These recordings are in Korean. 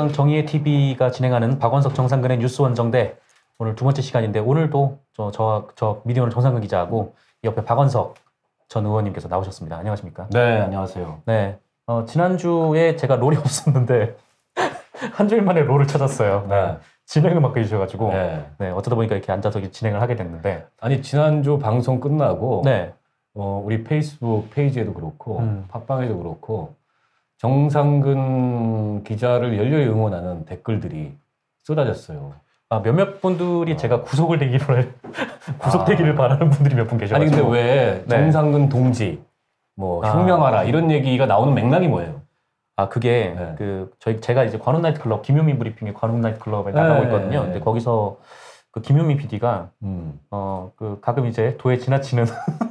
정의당 정의의 TV가 진행하는 박원석 정상근의 뉴스 원정대 오늘 두 번째 시간인데 오늘도 저, 저, 저 미디어오늘 정상근 기자하고 옆에 박원석 전 의원님께서 나오셨습니다. 안녕하십니까? 네, 안녕하세요. 네. 어, 지난주에 제가 롤이 없었는데 한 주일 만에 롤을 찾았어요. 네. 진행을 맡겨 주셔가지고 네. 네. 어쩌다 보니까 이렇게 앉아서 진행을 하게 됐는데 아니 지난주 방송 끝나고 네. 어, 우리 페이스북 페이지에도 그렇고 음. 팟빵에도 그렇고 정상근 기자를 열렬히 응원하는 댓글들이 쏟아졌어요. 아, 몇몇 분들이 제가 구속을 되기를 구속되기를 바라는 분들이 몇분 아니 계셔가지고 근데 왜 네. 정상근 동지 뭐 아. 혁명하라 이런 얘기가 나오는 맥락이 뭐예요? 아 그게 네. 그 저희 제가 이제 관훈 나이트 클럽 김효민 브리핑에 관훈 나이트 클럽에 나가고 네. 있거든요. 근데 거기서 그 김효민 PD가 음, 어그 가끔 이제 도에 지나치는 음,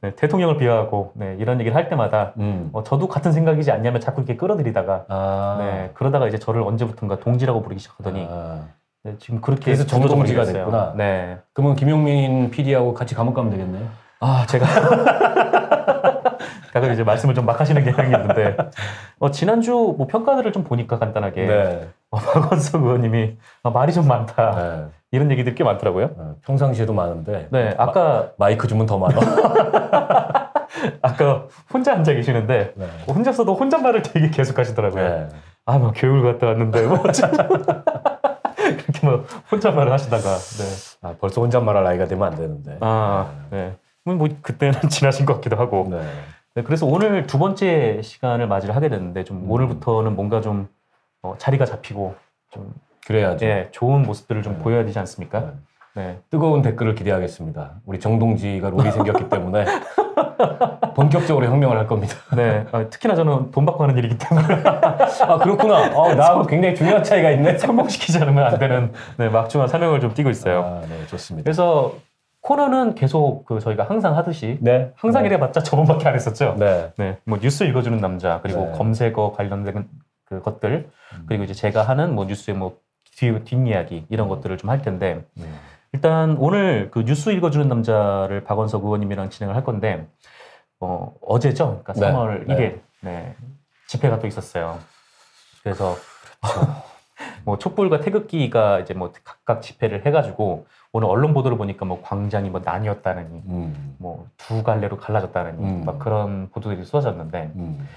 네, 대통령을 비하하고 네, 이런 얘기를 할 때마다 음. 어, 저도 같은 생각이지 않냐면 자꾸 이렇게 끌어들이다가 아, 네 그러다가 이제 저를 언제부턴가 동지라고 부르기 시작하더니 아. 네, 지금 그렇게 그래서 저도 좀 정동지가 걸렸어요. 됐구나. 네. 그러면 김용민 PD하고 같이 감옥 가면 되겠네요. 아 제가 가끔 이제 말씀을 좀 막 하시는 경향이 있는데 어, 지난주 뭐 평가들을 좀 보니까 간단하게 네. 어, 박원석 의원님이 아, 말이 좀 많다 네. 이런 얘기들이 꽤 많더라고요. 어, 평상시에도 많은데 네, 아까 마 이크 주면 더 많아. 아까 혼자 앉아 계시는데 네. 혼자서도 혼잣말을 되게 계속 하시더라고요. 네. 아, 뭐 교육을 갔다 왔는데 뭐 그렇게 막 혼잣말을 하시다가 네. 아, 벌써 혼잣말할 나이가 되면 안 되는데. 아, 네. 뭐 그때는 지나신 것 같기도 하고. 네. 네, 그래서 오늘 두 번째 시간을 맞이를 하게 됐는데 좀 음. 오늘부터는 뭔가 좀 어, 자리가 잡히고 좀 그래야죠. 예, 좋은 모습들을 좀 네. 보여야 되지 않습니까? 네. 네. 뜨거운 댓글을 기대하겠습니다. 우리 정동지가 롤이 생겼기 때문에 본격적으로 혁명을 할 겁니다. 네. 어, 특히나 저는 돈 받고 하는 일이기 때문에 아 그렇구나. 어, 나하고 굉장히 중요한 차이가 있네. 성공시키지 않으면 안 되는 네, 막중한 사명을 좀 띠고 있어요. 아, 네, 좋습니다. 그래서 코너는 계속 그 저희가 항상 하듯이 네. 항상 네. 이래봤자 저번밖에 안 했었죠. 네. 네, 뭐 뉴스 읽어주는 남자 그리고 네. 검색어 관련된 그 것들 음. 그리고 이제 제가 하는 뭐 뉴스의 뭐 뒤, 뒷이야기 이런 것들을 좀 할 텐데 네. 일단 오늘 그 뉴스 읽어주는 남자를 박원석 의원님이랑 진행을 할 건데 어, 어제죠, 그러니까 네. 3월 네. 1일 네, 집회가 또 있었어요. 그래서 뭐 촛불과 태극기가 이제 뭐 각각 집회를 해가지고 오늘 언론 보도를 보니까 뭐 광장이 뭐 나뉘었다느니 음. 뭐두 갈래로 갈라졌다느니 음. 막 그런 보도들이 쏟아졌는데 음.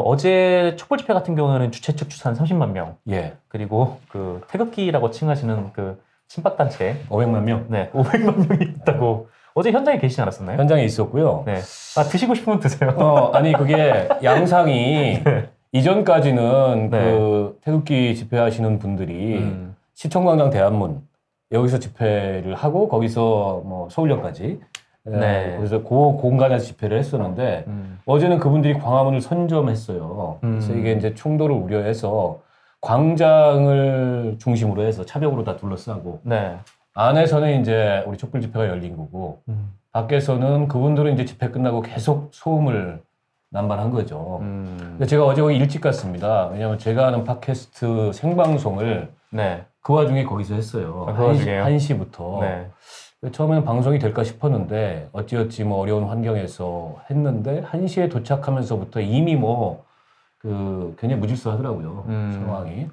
어, 제 촛불 집회 같은 경우에는 주최 측 추산 30만 명 예. 그리고 그 태극기라고 칭하시는 그 친박 단체 500만 명 네 500만 명이 있다고 어제 현장에 계시지 않았었나요? 현장에 있었고요. 네. 아 드시고 싶으면 드세요. 어, 아니 그게 양상이 네. 이전까지는 네. 그 태극기 집회하시는 분들이 음, 시청광장 대한문 여기서 집회를 하고 거기서 뭐 서울역까지 에, 네. 그래서 그 공간에서 집회를 했었는데 음, 어제는 그분들이 광화문을 선점했어요. 그래서 음. 이게 이제 충돌을 우려해서 광장을 중심으로 해서 차벽으로 다 둘러싸고 네. 안에서는 이제 우리 촛불 집회가 열린 거고 음, 밖에서는 그분들은 이제 집회 끝나고 계속 소음을 남발한 거죠. 음, 근데 제가 어제 거기 일찍 갔습니다. 왜냐하면 제가 하는 팟캐스트 생방송을 네. 그 와중에 거기서 했어요. 아, 그 와중에요? 1시, 부터 네. 처음에는 방송이 될까 싶었는데 어찌어찌 뭐 어려운 환경에서 했는데 1시에 도착하면서부터 이미 뭐 그 굉장히 무질서하더라고요. 음. 상황이.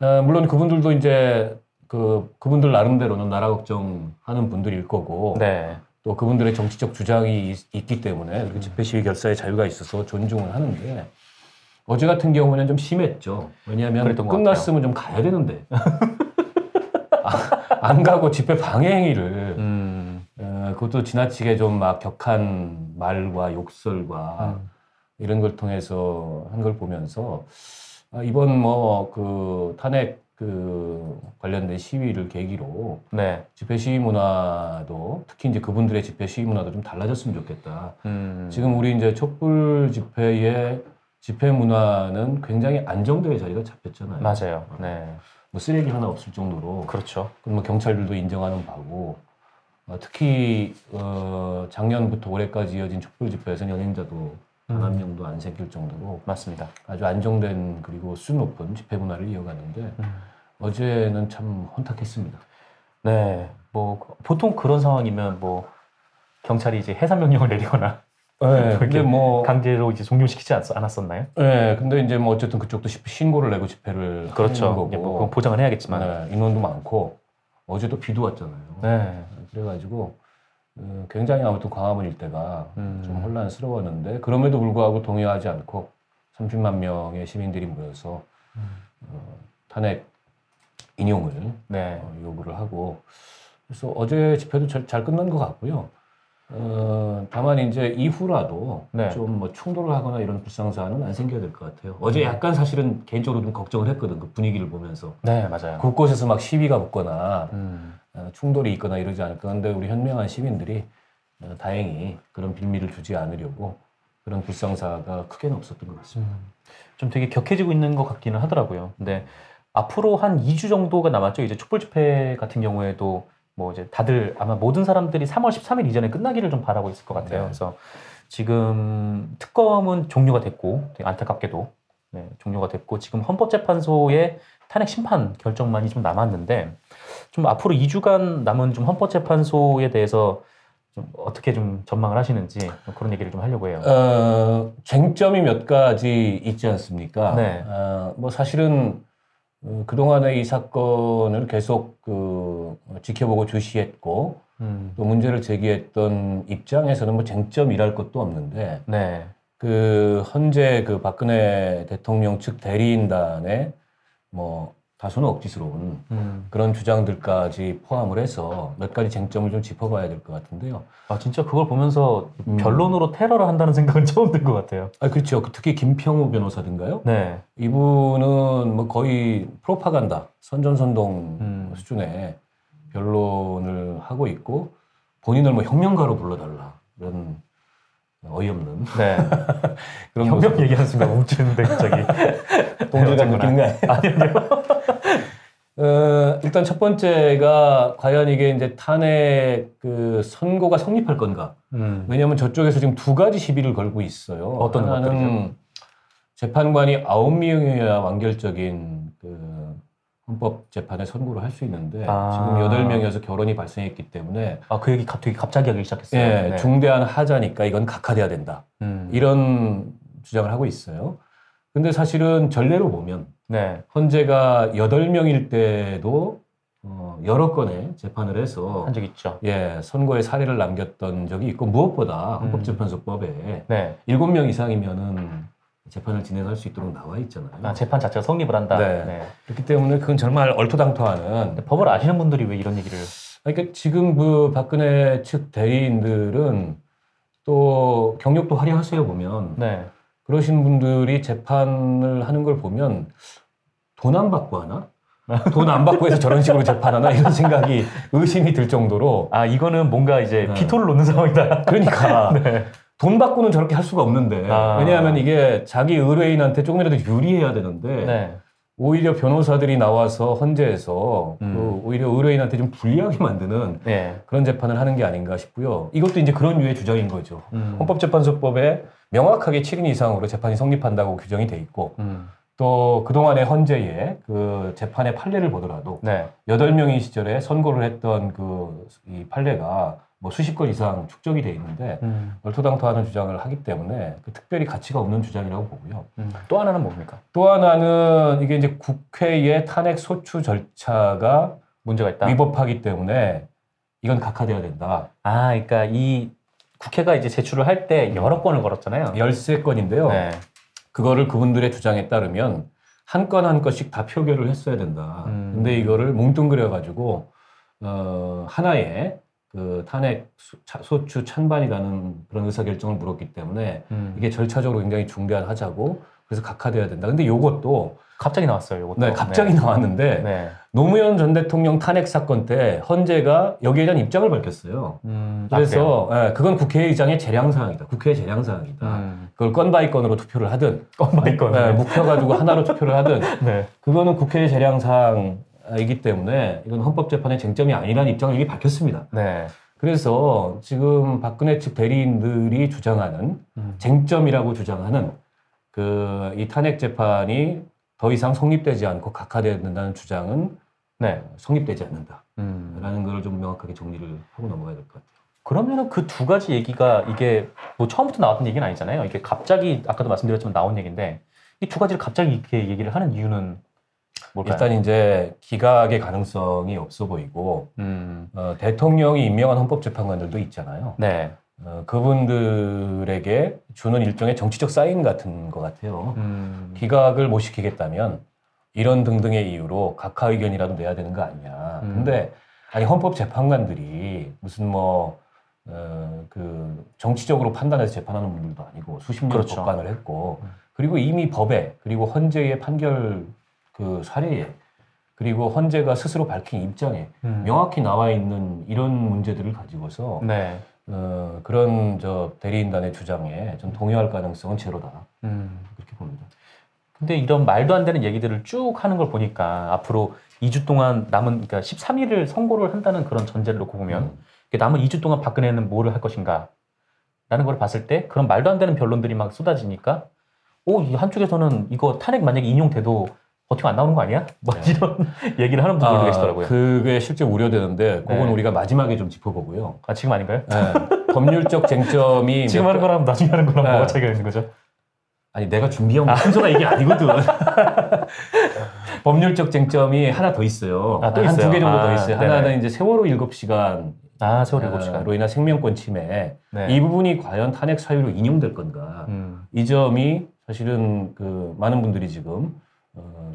어, 물론 그분들도 이제 그 그분들 나름대로는 나라 걱정하는 분들일 거고 네. 또 그분들의 정치적 주장이 있, 기 때문에 그 집회 시위 결사의 자유가 있어서 존중을 하는데 어제 같은 경우는 좀 심했죠. 왜냐하면 끝났으면 좀 가야 되는데 아, 안 가고 집회 방해 행위를 음, 어, 그것도 지나치게 좀 막 격한 말과 욕설과 음, 이런 걸 통해서 한 걸 보면서 아, 이번 뭐 그 탄핵 그 관련된 시위를 계기로 네. 집회 시위 문화도 특히 이제 그분들의 집회 시위 문화도 좀 달라졌으면 좋겠다. 음, 지금 우리 이제 촛불 집회의 집회 문화는 굉장히 안정되게 자리가 잡혔잖아요. 맞아요. 네. 뭐 쓰레기 하나 없을 정도로 그렇죠. 그럼 뭐 경찰들도 인정하는 바고 어, 특히 어, 작년부터 올해까지 이어진 촛불 집회에서 연행자도 단한 음. 명도 안 생길 정도로 맞습니다. 아주 안정된 그리고 수 높은 집회 문화를 이어가는데 음. 어제는 참 혼탁했습니다. 네. 뭐 보통 그런 상황이면 뭐 경찰이 이제 해산 명령을 내리거나 네, 근데 뭐 강제로 이제 종료시키지 않- 않았었나요? 네, 근데 이제 뭐 어쨌든 그쪽도 집- 신고를 내고 집회를 그렇죠. 하는 예, 뭐 거고 그건 보장을 해야겠지만. 네, 인원도 많고 어제도 비도 왔잖아요. 네. 그래가지고 어, 굉장히 아무튼 광화문 일대가 음. 좀 혼란스러웠는데 그럼에도 불구하고 동요하지 않고 30만 명의 시민들이 모여서 어, 탄핵 인용을 네. 어, 요구를 하고 그래서 어제 집회도 잘, 잘 끝난 것 같고요. 어, 다만 이제 이후라도 네. 좀뭐 충돌을 하거나 이런 불상사는 안 생겨야 될 것 같아요. 어제 약간 사실은 개인적으로 좀 걱정을 했거든 그 분위기를 보면서 네, 맞아요. 곳곳에서 막 시위가 붙거나 음. 어, 충돌이 있거나 이러지 않을까. 근데 우리 현명한 시민들이 어, 다행히 그런 빌미를 주지 않으려고 그런 불상사가 크게는 없었던 것 같습니다. 음. 좀 되게 격해지고 있는 것 같기는 하더라고요. 근데 앞으로 한 2주 정도가 남았죠. 이제 촛불 집회 같은 경우에도 뭐 이제 다들 아마 모든 사람들이 3월 13일 이전에 끝나기를 좀 바라고 있을 것 같아요. 네. 그래서 지금 특검은 종료가 됐고 되게 안타깝게도 네, 종료가 됐고 지금 헌법재판소의 탄핵 심판 결정만이 좀 남았는데 좀 앞으로 2주간 남은 좀 헌법재판소에 대해서 좀 어떻게 좀 전망을 하시는지 좀 그런 얘기를 좀 하려고 해요. 어, 쟁점이 몇 가지 있지 않습니까? 네. 어, 뭐 사실은 어, 그동안의 이 사건을 계속 그 지켜보고 주시했고 음, 또 문제를 제기했던 입장에서는 뭐 쟁점이랄 것도 없는데 네. 그 현재 그 박근혜 대통령 측 대리인단의 뭐 다소는 억지스러운 음. 그런 주장들까지 포함을 해서 몇 가지 쟁점을 좀 짚어봐야 될 것 같은데요. 아 진짜 그걸 보면서 음. 변론으로 테러를 한다는 생각은 처음 든 것 같아요. 아 그렇죠. 특히 김평우 변호사든가요. 네. 이분은 뭐 거의 프로파간다, 선전선동 음. 수준의 변론을 하고 있고 본인을 뭐 혁명가로 불러달라 이런 어이없는 네. 그런 모습. 얘기하는 순간 움찔는데 갑자기. 동질감 네, 느끼는 거 아니에요? 어, 일단 첫 번째가 과연 이게 이제 탄핵 그 선고가 성립할 건가? 음. 왜냐하면 저쪽에서 지금 두 가지 시비를 걸고 있어요. 어떤 하나는 것들이죠? 재판관이 아홉 명이어야 완결적인 그 헌법 재판에 선고를 할 수 있는데 아. 지금 여덟 명이어서 결혼이 발생했기 때문에 아 그 얘기 갑- 되게 갑자기 하기 시작했어요. 예, 네. 중대한 하자니까 이건 각하돼야 된다. 음. 이런 주장을 하고 있어요. 근데 사실은 전례로 보면 네. 헌재가 여덟 명일 때도 어, 여러 건의 재판을 해서 한 적 있죠. 예, 선고의 사례를 남겼던 적이 있고 무엇보다 음. 헌법재판소법에 네. 일곱 명 이상이면은 재판을 진행할 수 있도록 나와 있잖아요. 아, 재판 자체가 성립을 한다. 네. 네. 그렇기 때문에 그건 정말 얼토당토하는. 법을 아시는 분들이 왜 이런 얘기를? 그러니까 지금 그 박근혜 측 대리인들은 또 경력도 화려하세요 보면 네. 그러신 분들이 재판을 하는 걸 보면 돈 안 받고 하나? 돈 안 받고 해서 저런 식으로 재판하나 이런 생각이 의심이 들 정도로 아 이거는 뭔가 이제 네. 피토를 놓는 상황이다. 그러니까 네. 돈 받고는 저렇게 할 수가 없는데 아. 왜냐하면 이게 자기 의뢰인한테 조금이라도 유리해야 되는데 네. 오히려 변호사들이 나와서 헌재에서 음. 그 오히려 의뢰인한테 좀 불리하게 만드는 네. 그런 재판을 하는 게 아닌가 싶고요. 이것도 이제 그런 류의 주장인 거죠. 음. 헌법재판소법에 명확하게 7인 이상으로 재판이 성립한다고 규정이 돼 있고 음. 또 그동안의 헌재의 그 재판의 판례를 보더라도 네. 여덟 명인 시절에 선고를 했던 그 이 판례가 뭐 수십 건 이상 축적이 돼 있는데 음. 얼토당토하는 주장을 하기 때문에 그 특별히 가치가 없는 주장이라고 보고요. 음. 또 하나는 뭡니까? 또 하나는 이게 이제 국회의 탄핵 소추 절차가 문제가 있다. 위법하기 때문에 이건 각하돼야 된다. 아, 그러니까 이 국회가 이제 제출을 할 때 여러 건을 걸었잖아요. 13건인데요. 네. 그거를 그분들의 주장에 따르면 한 건 한 건씩 다 표결을 했어야 된다. 음. 근데 이거를 뭉뚱그려 가지고 어, 하나의 그 탄핵 소- 소추 찬반이라는 그런 의사결정을 물었기 때문에 음. 이게 절차적으로 굉장히 중대한 하자고 그래서 각하돼야 된다. 근데 요것도 갑자기 나왔어요. 이것도. 네, 갑자기 나왔는데 네. 노무현 전 대통령 탄핵 사건 때 헌재가 여기에 대한 입장을 밝혔어요. 음, 아? 그래서 예, 그건 국회의장의 재량 사항이다. 국회의 재량 사항이다. 음. 그걸 건 by 건으로 투표를 하든 건 by 건. 네, 묶어가지고 하나로 투표를 하든 네. 그거는 국회의 재량 사항 이기 때문에 이건 헌법재판의 쟁점이 아니라는 입장을 이미 밝혔습니다. 네. 그래서 지금 박근혜 측 대리인들이 주장하는 음. 쟁점이라고 주장하는 그 이 탄핵 재판이 더 이상 성립되지 않고 각하돼야 된다는 주장은 네. 성립되지 않는다라는 음. 걸좀 명확하게 정리를 하고 넘어가야 될 것 같아요. 그러면은 그 두 가지 얘기가 이게 뭐 처음부터 나왔던 얘기는 아니잖아요. 이게 갑자기 아까도 말씀드렸지만 나온 얘기인데 이 두 가지를 갑자기 이렇게 얘기를 하는 이유는 뭘까요? 일단 이제 기각의 가능성이 없어 보이고 음, 어, 대통령이 임명한 헌법재판관들도 있잖아요. 네, 어, 그분들에게 주는 일종의 정치적 사인 같은 것 같아요. 음, 기각을 못 시키겠다면 이런 등등의 이유로 각하 의견이라도 내야 되는 거 아니냐. 음. 근데 아니 헌법 재판관들이 무슨 뭐 어, 그 정치적으로 판단해서 재판하는 분들도 아니고 수십 년 그렇죠. 법관을 했고 음. 그리고 이미 법에 그리고 헌재의 판결 그 사례에 그리고 헌재가 스스로 밝힌 입장에 음, 명확히 나와 있는 이런 문제들을 가지고서 네, 어, 그런 저 대리인단의 주장에 전 동의할 가능성은 제로다 음. 그렇게 봅니다. 근데 이런 말도 안 되는 얘기들을 쭉 하는 걸 보니까 앞으로 2주 동안 남은 그러니까 13일을 선고를 한다는 그런 전제를 놓고 보면 음. 남은 2주 동안 박근혜는 뭐를 할 것인가? 라는 걸 봤을 때 그런 말도 안 되는 변론들이 막 쏟아지니까 오, 이 한쪽에서는 이거 탄핵 만약에 인용돼도 버티고 안 나오는 거 아니야? 뭐 네. 이런 얘기를 하는 분들도 아, 계시더라고요. 그게 실제 우려되는데 그건 네. 우리가 마지막에 좀 짚어보고요. 아, 지금 아닌가요? 예, 법률적 쟁점이 지금 몇 하는 거랑 나중에 하는 거랑 네. 뭐가 차이가 있는 거죠? 아니 내가 준비한 순서가 이게 아니거든. 법률적 쟁점이 하나 더 있어요. 아, 또한 있어요? 두개 정도 더 아, 있어요. 하나는 이제 세월호 7시간 아, 세월 7시간. 로 인한 생명권 침해. 네. 이 부분이 과연 탄핵 사유로 인용될 건가? 음. 이 점이 사실은 그 많은 분들이 지금 어,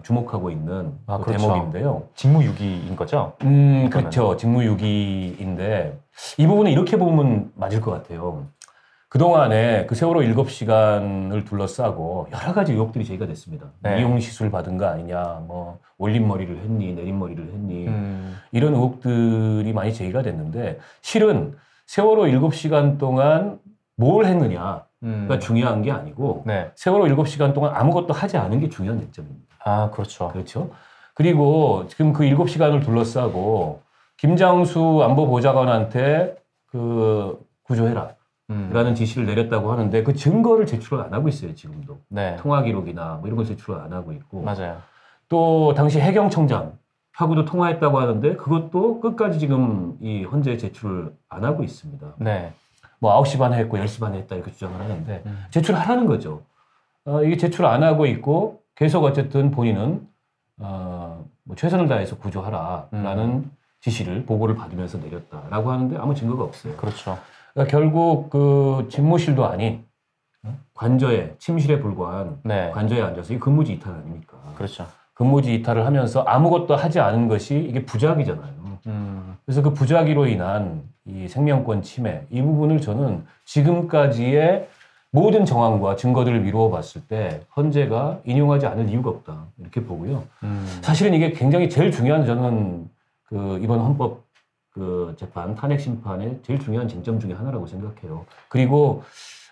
주목하고 있는 아, 그 그렇죠. 대목인데요. 직무유기인 거죠? 음, 이거는. 그렇죠. 직무유기인데 이 부분은 이렇게 보면 맞을 것 같아요. 그동안에 그 세월호 7시간을 둘러싸고 여러 가지 의혹들이 제기가 됐습니다. 네. 이용 시술 받은 거 아니냐, 뭐 올림머리를 했니, 내림머리를 했니, 음. 이런 의혹들이 많이 제기가 됐는데 실은 세월호 7시간 동안 뭘 했느냐가 음. 중요한 게 아니고 네. 세월호 7시간 동안 아무것도 하지 않은 게 중요한 쟁점입니다. 아, 그렇죠. 그렇죠. 그리고 지금 그 7시간을 둘러싸고 김장수 안보보좌관한테 그 구조해라. 음. 라는 지시를 내렸다고 하는데 그 증거를 제출을 안 하고 있어요, 지금도. 네. 통화 기록이나 뭐 이런 걸 제출을 안 하고 있고. 맞아요. 또 당시 해경청장 하고도 통화했다고 하는데 그것도 끝까지 지금 이 헌재에 제출을 안 하고 있습니다. 네. 뭐 9시 반에 했고 10시 반에 했다 이렇게 주장을 하는데 음. 제출하라는 거죠. 어, 이게 제출 안 하고 있고 계속 어쨌든 본인은 어, 뭐 최선을 다해서 구조하라라는 음. 지시를 보고를 받으면서 내렸다라고 하는데 아무 증거가 없어요. 그렇죠. 그러니까 결국 그 집무실도 아닌 관저에 침실에 불과한 네. 관저에 앉아서 이 근무지 이탈 아닙니까? 그렇죠. 근무지 이탈을 하면서 아무것도 하지 않은 것이 이게 부작이잖아요. 음. 그래서 그 부작위로 인한 이 생명권 침해 이 부분을 저는 지금까지의 모든 정황과 증거들을 미루어 봤을 때 헌재가 인용하지 않을 이유가 없다 이렇게 보고요. 음. 사실은 이게 굉장히 제일 중요한 저는 그 이번 헌법 그 재판 탄핵 심판의 제일 중요한 쟁점 중에 하나라고 생각해요. 그리고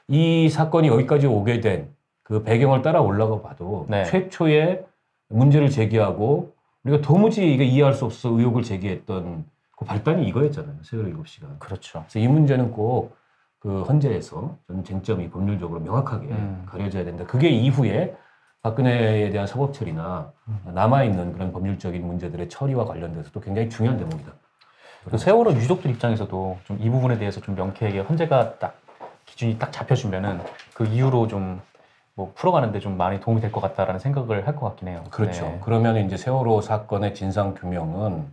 이 사건이 여기까지 오게 된 그 배경을 따라 올라가 봐도 네. 최초의 문제를 제기하고 우리가 도무지 이게 이해할 수 없어 의혹을 제기했던 그 발단이 이거였잖아요. 세월호 7시간. 그렇죠. 그래서 이 문제는 꼭 그 헌재에서 저는 쟁점이 법률적으로 명확하게 음. 가려져야 된다. 그게 이후에 박근혜에 대한 사법 처리나 음. 남아있는 그런 법률적인 문제들의 처리와 관련돼서도 굉장히 중요한 대목이다. 그 세월호 유족들 입장에서도 좀 이 부분에 대해서 좀 명쾌하게 헌재가 딱 기준이 딱 잡혀주면은 그 이후로 좀 뭐 풀어가는데 좀 많이 도움이 될 것 같다라는 생각을 할 것 같긴 해요. 그렇죠. 네. 그러면 이제 세월호 사건의 진상 규명은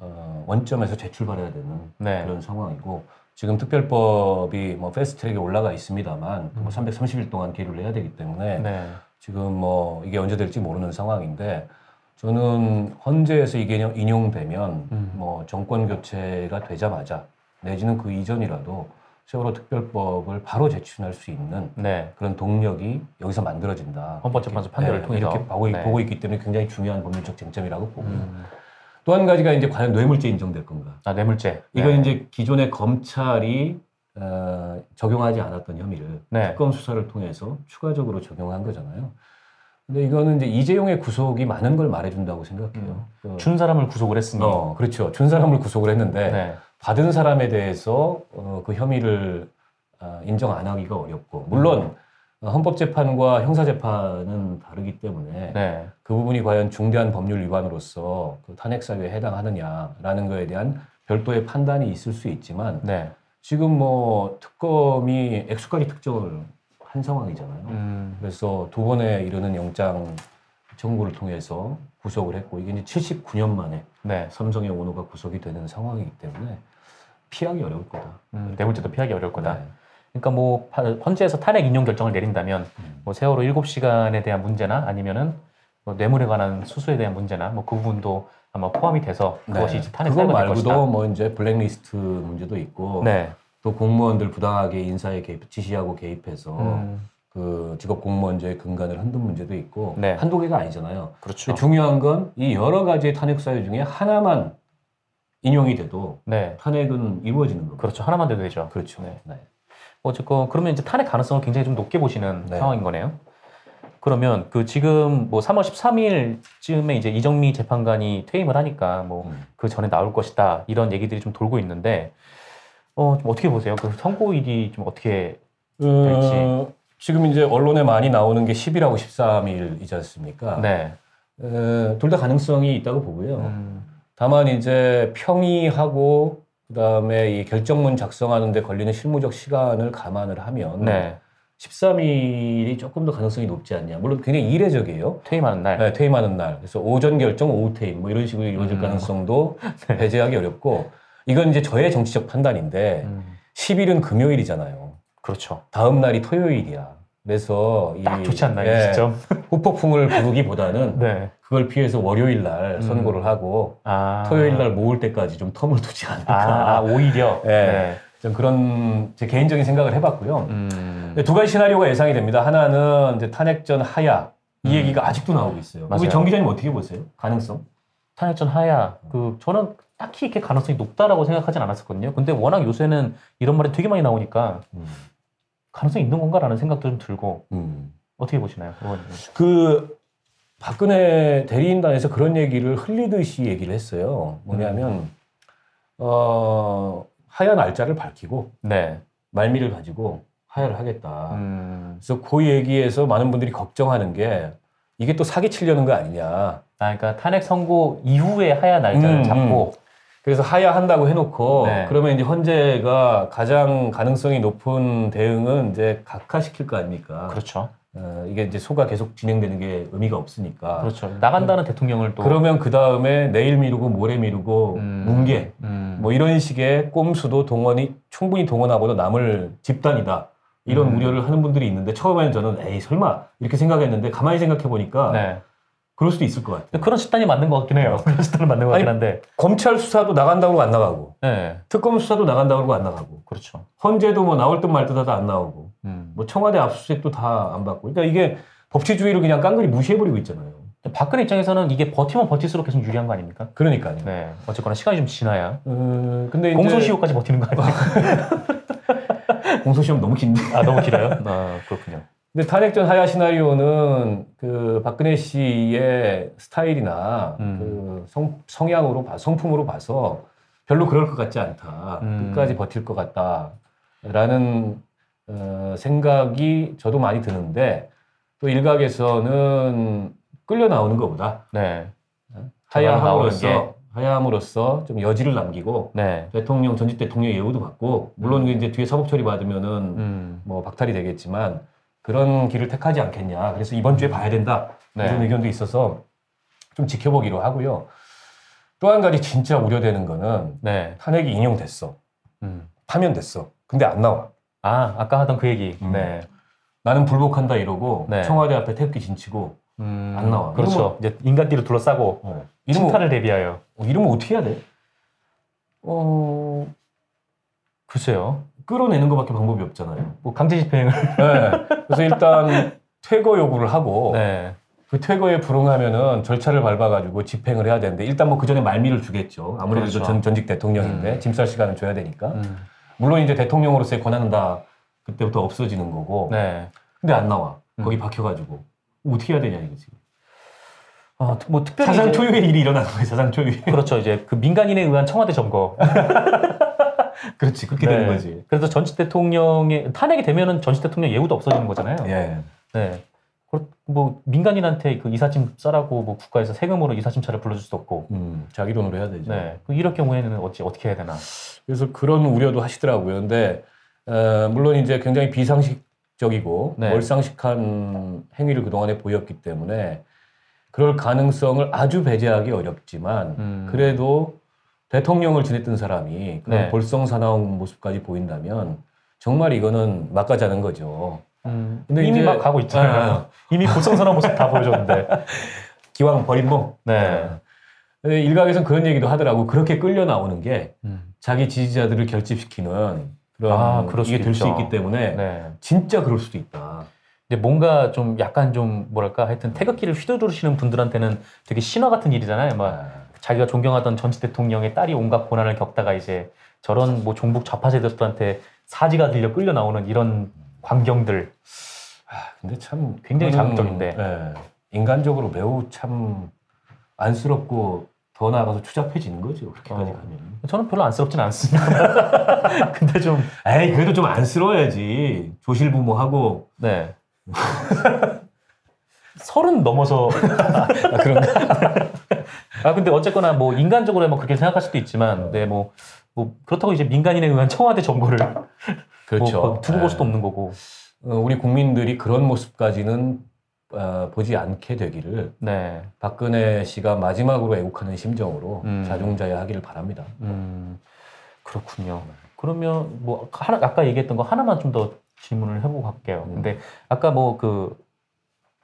어, 원점에서 재출발해야 되는 네. 그런 상황이고 지금 특별법이 뭐 패스트트랙에 올라가 있습니다,만 뭐 330일 동안 계류를 해야 되기 때문에 네. 지금 뭐 이게 언제 될지 모르는 상황인데 저는 헌재에서 이게 인용- 인용되면 음. 뭐 정권 교체가 되자마자 내지는 그 이전이라도 세월호 특별법을 바로 제출할 수 있는 네. 그런 동력이 여기서 만들어진다. 헌법재판소 판결을 네, 통해서. 이렇게 보고, 네. 보고 있기 때문에 굉장히 중요한 법률적 쟁점이라고 보고 음. 또한 가지가 이제 과연 뇌물죄 인정될 건가? 아 뇌물죄. 이건 네. 이제 기존의 검찰이 어, 적용하지 않았던 혐의를 네. 특검 수사를 통해서 추가적으로 적용한 거잖아요. 근데 이거는 이제 이재용의 구속이 많은 걸 말해준다고 생각해요. 그- 준 사람을 구속을 했으니. 어, 그렇죠. 준 사람을 구속을 했는데 네. 받은 사람에 대해서 어, 그 혐의를 아, 인정 안 하기가 어렵고 물론 어, 헌법재판과 형사재판은 다르기 때문에 네. 그 부분이 과연 중대한 법률 위반으로서 그 탄핵 사유에 해당하느냐라는 거에 대한 별도의 판단이 있을 수 있지만 네. 지금 뭐 특검이 액수까지 특정을 한 상황이잖아요. 음. 그래서 두 번에 이르는 영장 청구를 통해서 구속을 했고 이게 이제 79년 만에 네. 삼성의 오너가 구속이 되는 상황이기 때문에 피하기 어려울 거다. 음, 뇌물죄도 피하기 어려울 거다. 네. 그러니까 뭐 파- 헌재에서 탄핵 인용 결정을 내린다면 음. 뭐 세월호 7시간에 대한 문제나 아니면은 뭐 뇌물에 관한 수수에 대한 문제나 뭐 그 부분도 아마 포함이 돼서 그것이 네. 이제 탄핵 사유가 될 말고도 것이다. 뭐 이제 블랙리스트 문제도 있고 네. 또 공무원들 부당하게 인사에 개입, 지시하고 개입해서 음, 그 직업 공무원제의 근간을 흔든 문제도 있고 네. 한두 개가 아니잖아요. 그렇죠. 중요한 건 이 여러 가지의 탄핵 사유 중에 하나만 인용이 돼도 네. 탄핵은 이루어지는 겁니다. 그렇죠. 하나만 돼도 되죠. 그렇죠. 네. 네. 어쨌건 그러면 이제 탄핵 가능성을 굉장히 좀 높게 보시는 네. 상황인 거네요. 그러면 그 지금 뭐 3월 13일쯤에 이제 이정미 재판관이 퇴임을 하니까 뭐 음. 그 전에 나올 것이다 이런 얘기들이 좀 돌고 있는데 어, 좀 어떻게 보세요? 그 선고일이 좀 어떻게 어, 지 금 이제 언론에 많이 나오는 게 10일하고 13일이지 않습니까? 네. 둘 다 가능성이 있다고 보고요. 음, 다만 이제 평의하고 그다음에 이 결정문 작성하는데 걸리는 실무적 시간을 감안을 하면 네. 13일이 조금 더 가능성이 높지 않냐. 물론 굉장히 이례적이에요. 퇴임하는 날. 네, 퇴임하는 날. 그래서 오전 결정, 오후 퇴임 뭐 이런 식으로 이루어질 음. 가능성도 배제하기 어렵고 이건 이제 저의 정치적 판단인데 음, 10일은 금요일이잖아요. 그렇죠. 다음 날이 토요일이야. 그래서 이딱 좋지 않나요? 예, 이 시점? 후폭풍을 부르기보다는 네. 그걸 피해서 월요일 날 음. 선고를 하고 아. 토요일 날 모을 때까지 좀 텀을 두지 않을까. 아, 아, 오히려. 예. 네. 좀 그런 제 개인적인 생각을 해봤고요. 음. 두 가지 시나리오가 예상이 됩니다. 하나는 이제 탄핵 전 하야 이 음. 얘기가 아직도 나오고 있어요. 맞아요. 우리 정 기자님 어떻게 보세요? 가능성? 탄핵 전 하야. 그 저는 딱히 이렇게 가능성이 높다라고 생각하진 않았었거든요. 근데 워낙 요새는 이런 말이 되게 많이 나오니까 가능성이 있는 건가라는 생각도 좀 들고 음. 어떻게 보시나요, 의원님? 그 박근혜 대리인단에서 그런 얘기를 흘리듯이 얘기를 했어요. 뭐냐면 어 하야 날짜를 밝히고 네. 말미를 가지고 하야를 하겠다. 음. 그래서 그 얘기에서 많은 분들이 걱정하는 게 이게 또 사기 치려는 거 아니냐. 아, 그러니까 탄핵 선고 이후에 하야 날짜를 음, 잡고 그래서 하야 한다고 해놓고 네. 그러면 이제 헌재가 가장 가능성이 높은 대응은 이제 각하시킬 거 아닙니까? 그렇죠. 어, 이게 이제 소가 계속 진행되는 게 의미가 없으니까. 그렇죠. 나간다는 대통령을 또 그러면 그 다음에 내일 미루고 모레 미루고 음. 뭉개 음. 뭐 이런 식의 꼼수도 동원이 충분히 동원하고도 남을 집단이다 이런 음. 우려를 하는 분들이 있는데 처음에는 저는 에이 설마 이렇게 생각했는데 가만히 생각해 보니까 네. 그럴 수도 있을 것 같아요. 그런 집단이 맞는 것 같긴 해요. 그런 집단은 맞는 것 같긴 한데. 검찰 수사도 나간다고 그러고 안 나가고 네. 특검 수사도 나간다고 그러고 안 나가고 그렇죠. 헌재도 뭐 나올 듯 말 듯 하다 안 나오고 음. 뭐 청와대 압수수색도 다 안 받고 그러니까 이게 법치주의를 그냥 깡그리 무시해버리고 있잖아요. 박근혜 입장에서는 이게 버티면 버틸수록 계속 유리한 거 아닙니까? 그러니까요. 네. 어쨌거나 시간이 좀 지나야 어, 근데 공소시효까지 버티는 거 아닙니까? 공소시효 너무 긴데. 아 너무 길어요? 아 그렇군요. 근데 탄핵 전 하야 시나리오는 그 박근혜 씨의 스타일이나 음. 그 성, 성향으로 봐, 성품으로 봐서 별로 그럴 것 같지 않다. 음. 끝까지 버틸 것 같다 라는 어, 생각이 저도 많이 드는데 또 일각에서는 끌려 나오는 것보다 네. 하야함으로써 하야함으로써 좀 여지를 남기고 네. 대통령 전직 대통령 예우도 받고 물론 음. 이제 뒤에 사법 처리 받으면은 음. 뭐 박탈이 되겠지만 그런 길을 택하지 않겠냐. 그래서 이번 주에 봐야 된다. 네. 이런 의견도 있어서 좀 지켜보기로 하고요. 또 한 가지 진짜 우려되는 거는 네. 탄핵이 인용됐어. 음. 파면됐어. 근데 안 나와. 아 아까 하던 그 얘기. 음. 네. 나는 불복한다 이러고 네. 청와대 앞에 태극기 진치고 음. 안 나와. 그렇죠. 이제 인간띠를 둘러싸고 어. 침탈을 대비하여. 어, 이러면 어떻게 해야 돼? 어 글쎄요. 끌어내는 것밖에 방법이 없잖아요. 뭐 강제 집행을. 네. 그래서 일단 퇴거 요구를 하고 네. 그 퇴거에 불응하면은 절차를 밟아가지고 집행을 해야 되는데 일단 뭐 그 전에 말미를 주겠죠. 아무래도 그렇죠. 전, 전직 대통령인데 음. 짐쌀 시간을 줘야 되니까. 음. 물론 이제 대통령으로서의 권한은 다 그때부터 없어지는 거고. 네. 근데 안 나와. 음. 거기 박혀가지고 어떻게 해야 되냐 이거지. 아, 뭐 특별히 사상 초유의 일이 일어나는 거예요. 사상 초유의. 그렇죠. 이제 그 민간인에 의한 청와대 점거. 그렇지 그렇게 네. 되는 거지. 그래서 전직 대통령의 탄핵이 되면은 전직 대통령 예우도 없어지는 거잖아요. 예. 네. 뭐 민간인한테 그 이삿짐 싸라고 뭐 국가에서 세금으로 이삿짐차를 불러줄 수도 없고. 음, 자기 돈으로 해야 되죠. 네. 그 이럴 경우에는 어찌 어떻게 해야 되나? 그래서 그런 우려도 하시더라고요. 근데 어, 물론 이제 굉장히 비상식적이고 네. 몰상식한 행위를 그동안에 보였기 때문에 그럴 가능성을 아주 배제하기 어렵지만 음. 그래도 대통령을 지냈던 사람이 네. 볼썽사나운 모습까지 보인다면 정말 이거는 막가자는 거죠. 음, 근데 이미 이제- 막 가고 있잖아요. 아, 이미 불성선한 모습 다 보여줬는데. 기왕 버린 몸. 네. 근데 일각에서는 그런 얘기도 하더라고. 그렇게 끌려 나오는 게 음. 자기 지지자들을 결집시키는 그런 아, 이게 될 수. 있기 때문에 네. 진짜 그럴 수도 있다. 근데 뭔가 좀 약간 좀 뭐랄까 하여튼 태극기를 휘두르시는 분들한테는 되게 신화 같은 일이잖아요. 막 자기가 존경하던 전직 대통령의 딸이 온갖 고난을 겪다가 이제 저런 뭐 종북 좌파 세력들한테 사지가 들려 끌려 나오는 이런 광경들. 아, 근데 참 굉장히 자극적인데. 예, 인간적으로 매우 참 안쓰럽고 더 나아가서 추잡해지는 거죠. 그렇게까지 어. 가면. 저는 별로 안쓰럽진 않습니다. 근데 좀 에이 그래도 좀 안쓰러워야지. 조실부모하고 네. 서른 넘어서 아, 그런가? 아 근데 어쨌거나 뭐 인간적으로 뭐 그렇게 생각할 수도 있지만 네 뭐 뭐 그렇다고 이제 민간인에 의한 청와대 정보를 그렇죠. 뭐 두고 볼 예. 수도 없는 거고 어, 우리 국민들이 그런 모습까지는 어, 보지 않게 되기를 네 박근혜 씨가 마지막으로 애국하는 심정으로 음. 자중자애하기를 바랍니다. 음, 그렇군요. 그러면 뭐 하나 아까 얘기했던 거 하나만 좀 더 질문을 해보고 갈게요. 음. 근데 아까 뭐 그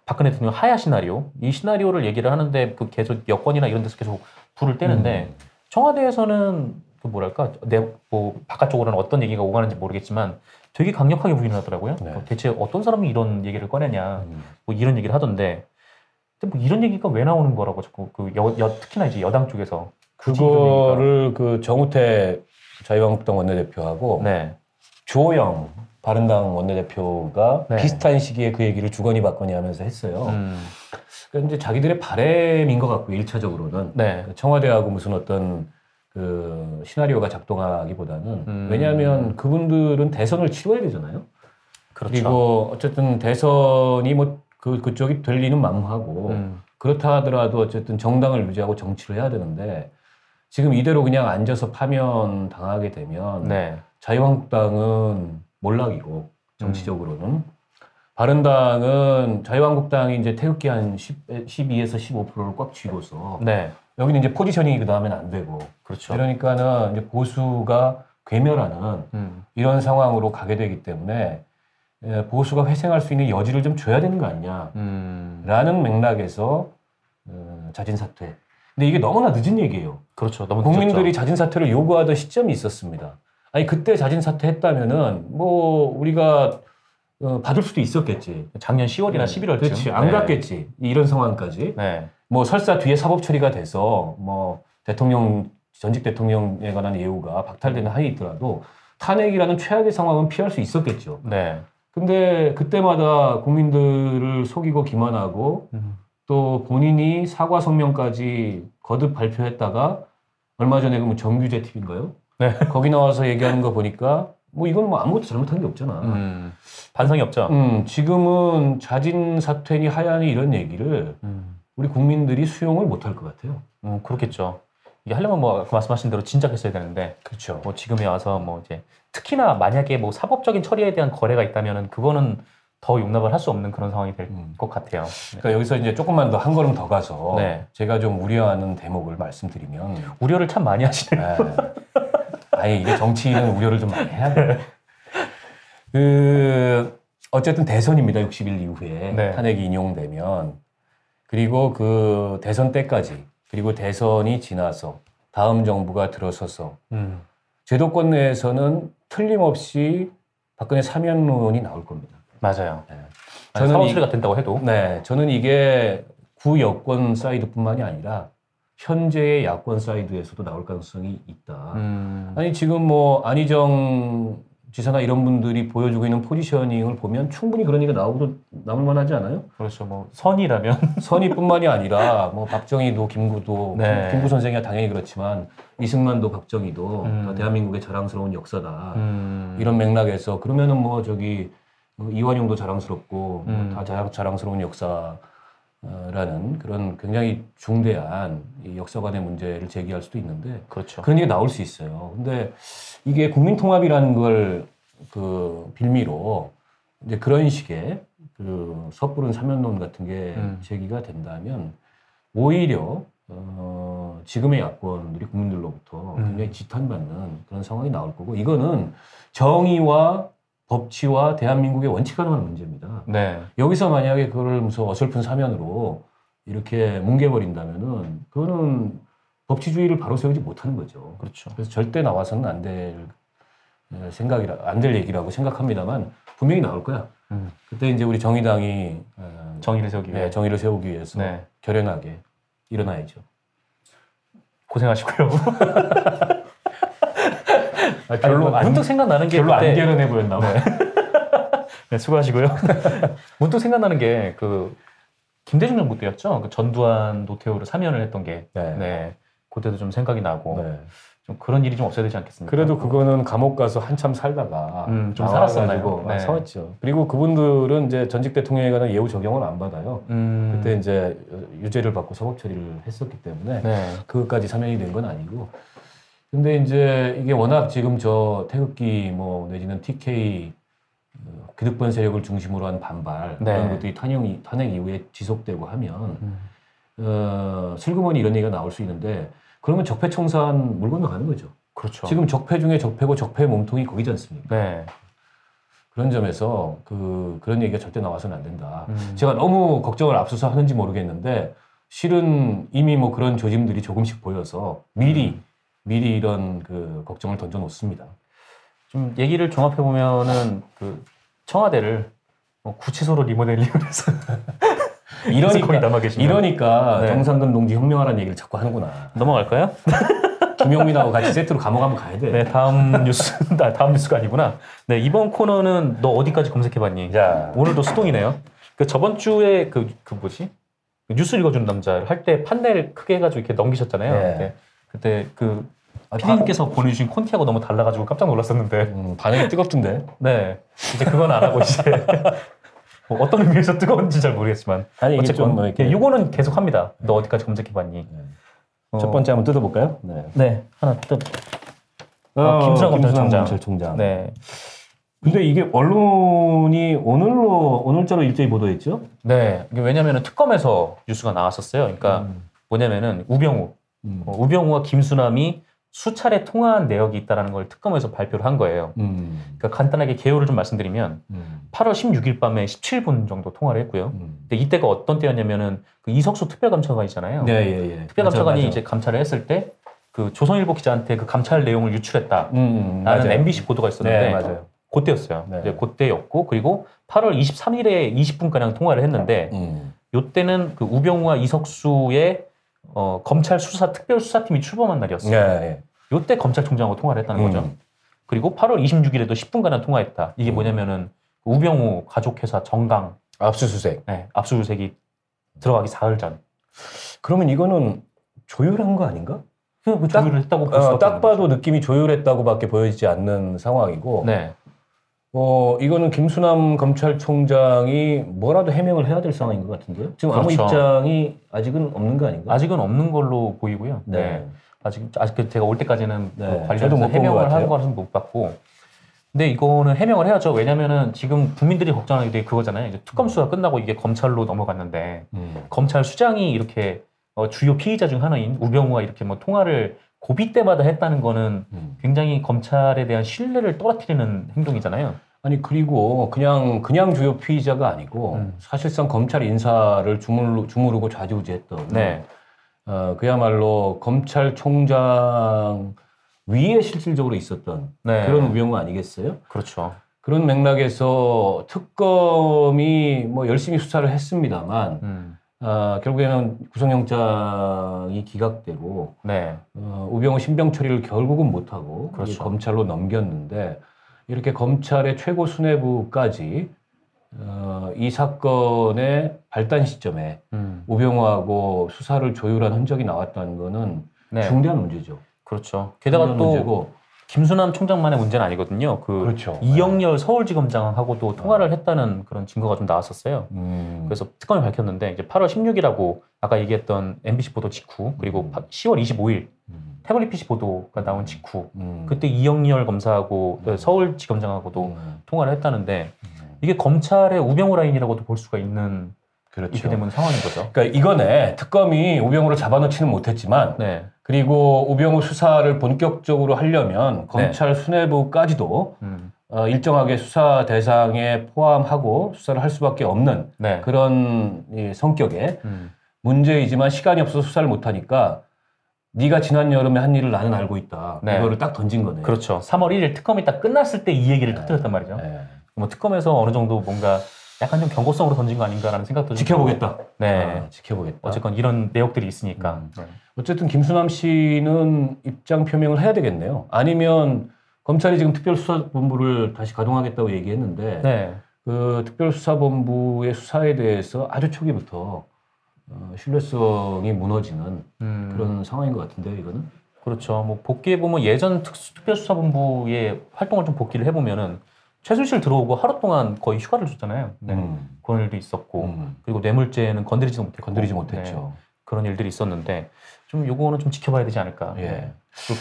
박근혜 대통령 하야 시나리오 이 시나리오를 얘기를 하는데 그 계속 여권이나 이런 데서 계속 불을 떼는데 음. 청와대에서는 그 뭐랄까 내 뭐 바깥쪽으로는 어떤 얘기가 오가는지 모르겠지만 되게 강력하게 부인을 하더라고요. 네. 뭐 대체 어떤 사람이 이런 얘기를 꺼내냐 음. 뭐 이런 얘기를 하던데 근데 뭐 이런 얘기가 왜 나오는 거라고 자꾸 그 여, 여- 특히나 이제 여당 쪽에서 그거를 그 정우택 자유한국당 원내대표하고. 네. 주호영 바른당 원내대표가 네. 비슷한 시기에 그 얘기를 주거니 받거니 하면서 했어요. 음, 그러니까 이제 자기들의 바램인 것 같고 일차적으로는 네. 청와대하고 무슨 어떤 그 시나리오가 작동하기보다는 음. 왜냐하면 그분들은 대선을 치러야 되잖아요. 그렇죠. 그리고 어쨌든 대선이 뭐 그 그쪽이 될 리는 만무하고 음, 그렇다 하더라도 어쨌든 정당을 유지하고 정치를 해야 되는데 지금 이대로 그냥 앉아서 파면 당하게 되면 네. 자유한국당은 몰락이고 정치적으로는 바른당은 자유한국당이 이제 태극기 한 10, 12에서 15%를 꽉 쥐고서 네. 여기는 이제 포지셔닝이 그 다음엔 안 되고 그렇죠. 이러니까는 이제 보수가 괴멸하는 음, 이런 상황으로 가게 되기 때문에 예, 보수가 회생할 수 있는 여지를 좀 줘야 되는 거 아니냐라는 음, 맥락에서 어, 자진 사퇴. 근데 이게 너무나 늦은 얘기예요. 그렇죠. 너무 국민들이 늦었죠. 자진 사퇴를 요구하던 시점이 있었습니다. 아니 그때 자진 사퇴했다면은 뭐 우리가 어, 받을 수도 있었겠지. 작년 10월이나 11월쯤. 그렇지 안 갔겠지. 이런 상황까지. 네. 뭐 설사 뒤에 사법 처리가 돼서 뭐 대통령 전직 대통령에 관한 예우가 박탈되는 한이 있더라도 탄핵이라는 최악의 상황은 피할 수 있었겠죠. 네. 근데 그때마다 국민들을 속이고 기만하고 음, 또 본인이 사과 성명까지 거듭 발표했다가 얼마 전에 그뭐 정규제 TV인가요? 네. 거기 나와서 얘기하는 거 보니까 뭐 이건 뭐 아무것도 잘못한 게 없잖아. 음, 반성이 없죠. 음, 지금은 자진 사퇴니 하야니 이런 얘기를 음, 우리 국민들이 수용을 못 할 것 같아요. 음, 그렇겠죠. 이게 하려면 뭐 아까 말씀하신 대로 진작했어야 되는데 그렇죠. 뭐 지금에 와서 뭐 이제 특히나 만약에 뭐 사법적인 처리에 대한 거래가 있다면은 그거는 더 용납을 할 수 없는 그런 상황이 될것 음. 같아요. 네. 그러니까 여기서 이제 조금만 더 한 걸음 더 가서 네. 제가 좀 우려하는 대목을 말씀드리면 우려를 참 많이 하시네요. 네. 아니 이게 정치인은 우려를 좀 많이 해야 돼. 그 어쨌든 대선입니다. 60일 이후에 네. 탄핵이 인용되면 그리고 그 대선 때까지 그리고 대선이 지나서 다음 정부가 들어서서 음, 제도권 내에서는 틀림없이 박근혜 사면론이 나올 겁니다. 맞아요. 네. 저는 처리가 된다고 해도 네, 저는 이게 구 여권 사이드뿐만이 아니라 현재의 야권 사이드에서도 나올 가능성이 있다. 음, 아니 지금 뭐 안희정 지사나 이런 분들이 보여주고 있는 포지셔닝을 보면 충분히 그런 얘기가 나오고도 남을 만하지 않아요? 그렇죠. 뭐 선이라면 선의뿐만이 아니라 뭐 박정희도 김구도 네. 김구 선생이야 당연히 그렇지만 이승만도 박정희도 음. 다 대한민국의 자랑스러운 역사다. 음, 이런 맥락에서 그러면은 뭐 저기 어, 이완용도 자랑스럽고 음. 다 자랑, 자랑스러운 역사 라는 그런 굉장히 중대한 이 역사관의 문제를 제기할 수도 있는데 그렇죠. 그런 얘기 나올 수 있어요. 근데 이게 국민 통합이라는 걸 그 빌미로 이제 그런 식의 그 섣부른 사면론 같은 게 음. 제기가 된다면 오히려 어, 지금의 야권들이 국민들로부터 음. 굉장히 지탄받는 그런 상황이 나올 거고 이거는 정의와 법치와 대한민국의 원칙과 관한 문제입니다. 네. 여기서 만약에 그걸 무슨 어설픈 사면으로 이렇게 뭉개버린다면은 그거는 법치주의를 바로 세우지 못하는 거죠. 그렇죠. 그래서 절대 나와서는 안 될 생각이라 안 될 얘기라고 생각합니다만 분명히 나올 거야. 음. 그때 이제 우리 정의당이 어, 정의를 세우기 위해 네, 정의를 세우기 위해서 네. 결연하게 일어나야죠. 고생하시고요. 아, 별로 문득 생각나는 게 별로 그때 안 결연해 보였나 봐. 네, 수고하시고요. 문득 생각나는 게 그 김대중 정부 때였죠. 그 전두환 노태우를 사면을 했던 게 네. 네. 그때도 좀 생각이 나고 네. 좀 그런 일이 좀 없어야 되지 않겠습니까? 그래도 그거는 감옥 가서 한참 살다가 음, 좀 살았었나요? 네. 살았죠. 그리고 그분들은 이제 전직 대통령에 관한 예우 적용을 안 받아요. 음, 그때 이제 유죄를 받고 사법 처리를 했었기 때문에 네. 그것까지 사면이 된 건 아니고. 근데 이제 이게 워낙 지금 저 태극기 뭐 내지는 TK 어, 기득권 세력을 중심으로 한 반발 네. 그런 것들이 탄핵, 탄핵 이후에 지속되고 하면 음, 어, 슬그머니 이런 얘기가 나올 수 있는데 그러면 적폐청산 물 건너가는 거죠. 그렇죠. 지금 적폐 중에 적폐고 적폐의 몸통이 거기지 않습니까? 네. 그런 점에서 그 그런 얘기가 절대 나와서는 안 된다. 음, 제가 너무 걱정을 앞서서 하는지 모르겠는데 실은 이미 뭐 그런 조짐들이 조금씩 보여서 미리 미리 이런 그 걱정을 던져 놓습니다. 좀 얘기를 종합해 보면은 그 청와대를 뭐 구치소로 리모델링을 해서 이러니까 남아 이러니까 네. 정상근 동지 혁명하라는 얘기를 자꾸 하는구나. 넘어갈까요? 김용민하고 같이 세트로 감옥 한번 가야 돼. 네, 다음 뉴스, 나 다음 뉴스가 아니구나. 네, 이번 코너는 너 어디까지 검색해봤니? 자, 오늘도 수동이네요. 그 저번 주에 그, 그 뭐지? 그 뉴스 읽어주는 남자 할때 판넬 크게 해가지고 이렇게 넘기셨잖아요. 네. 그때, 그 아, 피디님께서 보내주신 콘티하고 너무 달라가지고 깜짝 놀랐었는데, 음, 반응이 뜨겁던데. 네, 이제 그건 안 하고 이제 뭐 어떤 의미에서 뜨거운지 잘 모르겠지만 아니 이게 어쨌건 좀뭐 이렇게 네, 요거는 계속 합니다. 너 어디까지 검색해봤니? 네. 어, 첫 번째 한번 뜯어볼까요? 네. 네, 하나 뜯. 어, 김수남 검찰총장. 검찰총장. 네, 근데 이게 언론이 오늘로 오늘자로 일제히 보도했죠? 네. 이게 왜냐면은 특검에서 뉴스가 나왔었어요. 그러니까 음. 뭐냐면은 우병우, 음. 어, 우병우와 김수남이 수차례 통화한 내역이 있다라는 걸 특검에서 발표를 한 거예요. 음. 그러니까 간단하게 개요를 좀 말씀드리면 음. 8월 16일 밤에 17분 정도 통화를 했고요. 음. 근데 이때가 어떤 때였냐면은 그 이석수 특별감찰관이잖아요. 네, 예, 예. 특별감찰관이 맞아, 맞아. 이제 감찰을 했을 때 그 조선일보 기자한테 그 감찰 내용을 유출했다. 음, 음, 라는 맞아요. MBC 보도가 있었는데 네, 맞아요. 그때였어요. 네. 이제 그때였고 그리고 8월 23일에 20분가량 통화를 했는데 음. 요때는 그 우병우와 이석수의 어, 검찰 수사 특별 수사팀이 출범한 날이었어요. 네, 예. 요때 검찰총장하고 통화를 했다는 거죠. 음. 그리고 8월 26일에도 10분간 통화했다. 이게 음. 뭐냐면은 우병우 가족회사 정강 압수수색. 네, 압수수색이 들어가기 사흘 전. 그러면 이거는 조율한 거 아닌가? 그, 그 딱- 조율을 했다고 볼 어, 딱 없는 거죠. 봐도 느낌이 조율했다고밖에 보여지지 않는 상황이고, 네, 어, 이거는 김수남 검찰총장이 뭐라도 해명을 해야 될 상황인 것 같은데요? 지금 아무 그렇죠. 입장이 아직은 없는 거 아닌가? 아직은 없는 걸로 보이고요. 네. 네. 아직 아직 그 제가 올 때까지는 네, 그 관련해서 해명을. 한 것은 못 봤고. 근데 이거는 해명을 해야죠. 왜냐면은 지금 국민들이 걱정하는 게 그거잖아요. 이제 특검 수사 끝나고 이게 검찰로 넘어갔는데 음. 검찰 수장이 이렇게 어, 주요 피의자 중 하나인 우병우와 이렇게 뭐 통화를 고비 때마다 했다는 거는 음. 굉장히 검찰에 대한 신뢰를 떨어뜨리는 행동이잖아요. 아니 그리고 그냥 그냥 주요 피의자가 아니고 음. 사실상 검찰 인사를 주무르, 주무르고 좌지우지했던 네, 어, 그야말로 검찰총장 위에 실질적으로 있었던 네, 그런 우병우 아니겠어요? 그렇죠. 그런 맥락에서 특검이 뭐 열심히 수사를 했습니다만 음, 아, 결국에는 구속영장이 기각되고 네, 어, 우병우 신병 처리를 결국은 못하고 그렇죠. 검찰로 넘겼는데 이렇게 검찰의 최고 수뇌부까지 어, 이 사건의 발단 시점에 음, 우병우하고 수사를 조율한 흔적이 나왔다는 거는 네, 중대한 문제죠. 그렇죠. 게다가 또 문제고 김수남 총장만의 문제는 아니거든요. 그 그렇죠. 이영렬 서울지검장하고도 통화를 했다는 그런 증거가 좀 나왔었어요. 음. 그래서 특검이 밝혔는데 이제 8월 16일하고 아까 얘기했던 MBC 보도 직후 그리고 음. 파- 10월 25일 음. 태블릿 PC 보도가 나온 직후 음. 그때 이영렬 검사하고 음. 서울지검장하고도 음. 통화를 했다는데 음. 이게 검찰의 우병우 라인이라고도 볼 수가 있는 그렇죠. 이렇게 되면 상황인 거죠. 그러니까 이거네 특검이 우병우를 잡아놓지는 못했지만 네. 그리고 우병우 수사를 본격적으로 하려면 검찰 수뇌부까지도 음. 어, 일정하게 수사 대상에 포함하고 수사를 할 수밖에 없는 네. 그런 이 성격의 음. 문제이지만 시간이 없어서 수사를 못하니까 네가 지난 여름에 한 일을 나는 알고 있다. 네. 이거를 딱 던진 거네. 그렇죠. 3월 1일 특검이 딱 끝났을 때 이 얘기를 네. 터뜨렸단 말이죠. 네. 뭐 특검에서 어느 정도 뭔가 약간 좀 경고성으로 던진 거 아닌가라는 생각도 좀 지켜보겠다. 네. 아, 지켜보겠다. 어쨌건 이런 내역들이 있으니까. 음. 네. 어쨌든 김수남 씨는 입장 표명을 해야 되겠네요. 아니면 검찰이 지금 특별수사본부를 다시 가동하겠다고 얘기했는데 네. 그 특별수사본부의 수사에 대해서 아주 초기부터 어, 신뢰성이 무너지는 음, 그런 상황인 것 같은데요, 이거는. 그렇죠. 뭐 복귀해 보면 예전 특수- 특별수사본부의 활동을 좀 복귀를 해보면은 최순실 들어오고 하루 동안 거의 휴가를 줬잖아요. 네. 음. 그런 일도 있었고 음. 그리고 뇌물죄는 건드리지도 못했고 건드리지 네. 못했죠. 그런 일들이 있었는데 좀 요거는 좀 지켜봐야 되지 않을까. 예. 네.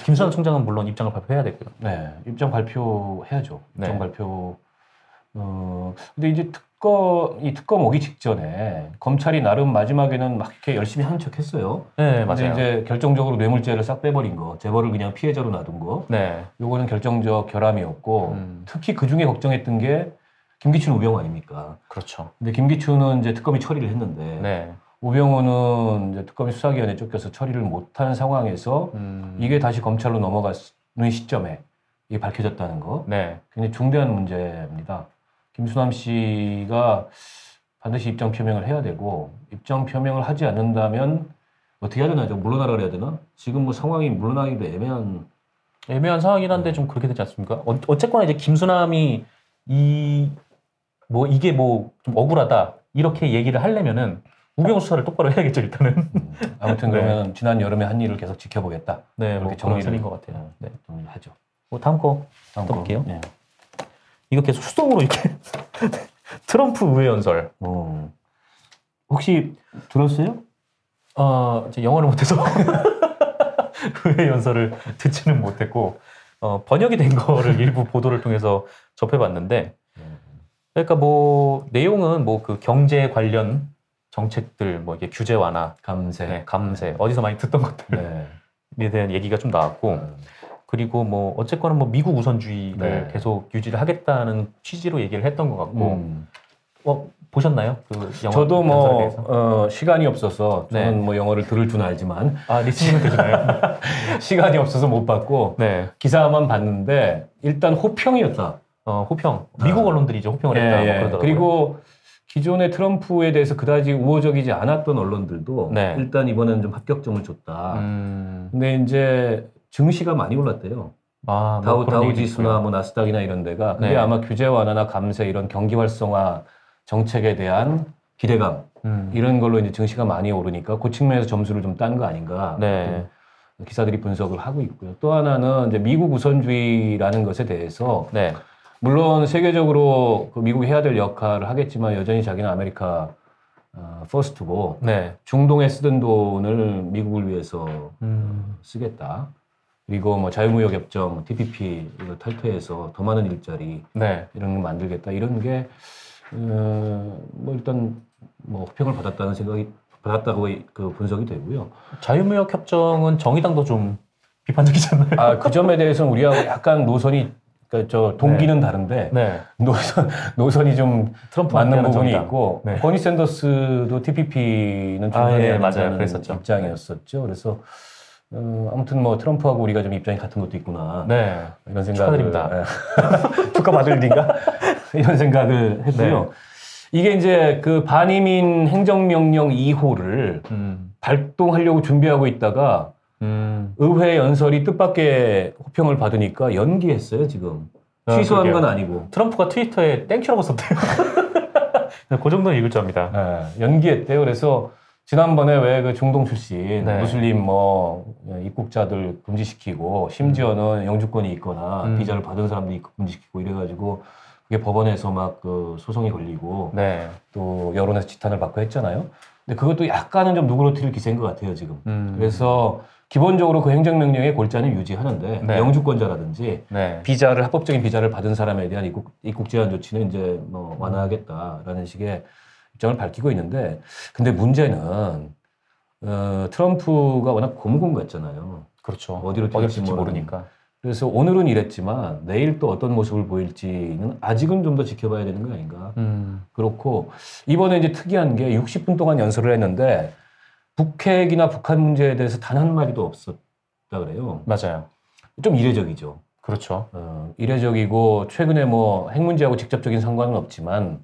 김수환 총장은 물론 입장을 발표해야 되고요. 네, 입장 발표해야죠. 입장 네. 발표. 어, 근데 이제 특검, 이 특검 오기 직전에 검찰이 나름 마지막에는 막 이렇게 열심히 하는 척 했어요. 네, 맞아요. 이제 결정적으로 뇌물죄를 싹 빼버린 거, 재벌을 그냥 피해자로 놔둔 거, 네. 요거는 결정적 결함이었고, 음. 특히 그 중에 걱정했던 게 김기춘 우병우 아닙니까? 그렇죠. 근데 김기춘은 이제 특검이 처리를 했는데, 네. 우병우는 이제 특검이 수사기관에 쫓겨서 처리를 못한 상황에서 음, 이게 다시 검찰로 넘어가는 시점에 이게 밝혀졌다는 거 네. 굉장히 중대한 문제입니다. 김수남 씨가 반드시 입장 표명을 해야 되고 입장 표명을 하지 않는다면 어떻게 해야 되나? 좀 물러나라 그래야 되나? 지금 뭐 상황이 물러나기도 애매한 애매한 상황이긴 한데 좀 그렇게 되지 않습니까? 어, 어쨌거나 이제 김수남이 이 뭐 이게 뭐 좀 억울하다 이렇게 얘기를 하려면은 우병우 수사를 똑바로 해야겠죠 일단은. 음, 아무튼 네. 그러면 지난 여름에 한 일을 계속 지켜보겠다. 네, 뭐 그렇게 그런 정리를- 것 같아요. 네. 좀 하죠. 뭐 다음 거 다음 볼게요. 네. 이거 계속 수동으로 이렇게 트럼프 의회 연설. 어, 혹시 들었어요? 어, 이제 영어를 못해서 의회 연설을 듣지는 못했고 어, 번역이 된 거를 일부 보도를 통해서 접해봤는데 그러니까 뭐 내용은 뭐 그 경제 관련 정책들 뭐 이게 규제 완화, 감세. 네, 감세 어디서 많이 듣던 것들에 네. 대한 얘기가 좀 나왔고 그리고 뭐 어쨌거나 뭐 미국 우선주의를 네. 계속 유지를 하겠다는 취지로 얘기를 했던 것 같고 음. 어, 보셨나요? 그 저도 뭐? 어, 시간이 없어서 저는 네. 뭐 영어를 들을 줄 알지만 아 리스닝은 되시나요? 시간이 없어서 못 봤고 네. 기사만 봤는데 일단 호평이었다. 어, 호평. 미국 아. 언론들이 이제 호평을 예, 했다. 뭐 예. 그러더라고요. 그리고 기존의 트럼프에 대해서 그다지 우호적이지 않았던 언론들도 네. 일단 이번에는 좀 합격점을 줬다. 음, 근데 이제 증시가 많이 올랐대요. 아, 뭐 다우, 그런 다우 지수나. 뭐 나스닥이나 이런 데가 그게 네. 아마 규제 완화나 감세 이런 경기 활성화 정책에 대한 기대감 음, 이런 걸로 이제 증시가 많이 오르니까 그 측면에서 점수를 좀 딴 거 아닌가 네. 기사들이 분석을 하고 있고요. 또 하나는 이제 미국 우선주의라는 것에 대해서 네. 물론 세계적으로 그 미국이 해야 될 역할을 하겠지만 여전히 자기는 아메리카 어, first고 네. 중동에 쓰던 돈을 미국을 위해서 음, 쓰겠다. 그리고 뭐 자유무역 협정 TPP 이걸 탈퇴해서 더 많은 일자리 네. 이런 거 만들겠다 이런 게 어, 뭐 일단 뭐 호평을 받았다는 생각이 받았다고 그 분석이 되고요. 자유무역 협정은 정의당도 좀 비판적이잖아요. 아그 점에 대해서는 우리하고 약간 노선이 그러니까 저 동기는 다른데 네. 노선 노선이 좀 트럼프 맞는 부분이 정의당. 있고 네. 버니 샌더스도 TPP는 아, 예, 맞아요. 그랬었죠. 입장이었었죠. 그래서 어, 아무튼 뭐 트럼프하고 우리가 좀 입장이 같은 것도 있구나 네. 이런 생각을 축하드립니다. 예. 축하 받을 리가 이런 생각을 했고요. 네. 이게 이제 그 반이민 행정명령 2호를 음, 발동하려고 준비하고 있다가 음, 의회 연설이 뜻밖의 호평을 받으니까 연기했어요 지금 아, 취소한 그러게요. 건 아니고 트럼프가 트위터에 Thank you라고 썼대요. 그 정도는 읽을 줄 압니다. 예, 연기했대요. 그래서 지난번에 왜 그 중동 출신 네. 무슬림 뭐 입국자들 금지시키고 심지어는 영주권이 있거나 음. 비자를 받은 사람들 입국 금지시키고 이래가지고 그게 법원에서 막 그 소송이 걸리고 네. 또 여론에서 지탄을 받고 했잖아요. 근데 그것도 약간은 좀 누그러뜨릴 기세인 것 같아요 지금. 음. 그래서 기본적으로 그 행정명령의 골자는 유지하는데 네. 영주권자라든지 네. 비자를 합법적인 비자를 받은 사람에 대한 입국, 입국 제한 조치는 이제 뭐 완화하겠다라는 식의 입장을 밝히고 있는데 근데 문제는 어, 트럼프가 워낙 고무고무 같잖아요. 그렇죠. 어디로 튈지. 모르니까. 그래서 오늘은 이랬지만 내일 또 어떤 모습을 보일지는 아직은 좀 더 지켜봐야 되는 거 아닌가. 음. 그렇고 이번에 이제 특이한 게 60분 동안 연설을 했는데 북핵이나 북한 문제에 대해서 단 한 마디도 없었다 그래요. 맞아요. 좀 이례적이죠. 그렇죠. 어, 이례적이고 최근에 뭐 핵 문제하고 직접적인 상관은 없지만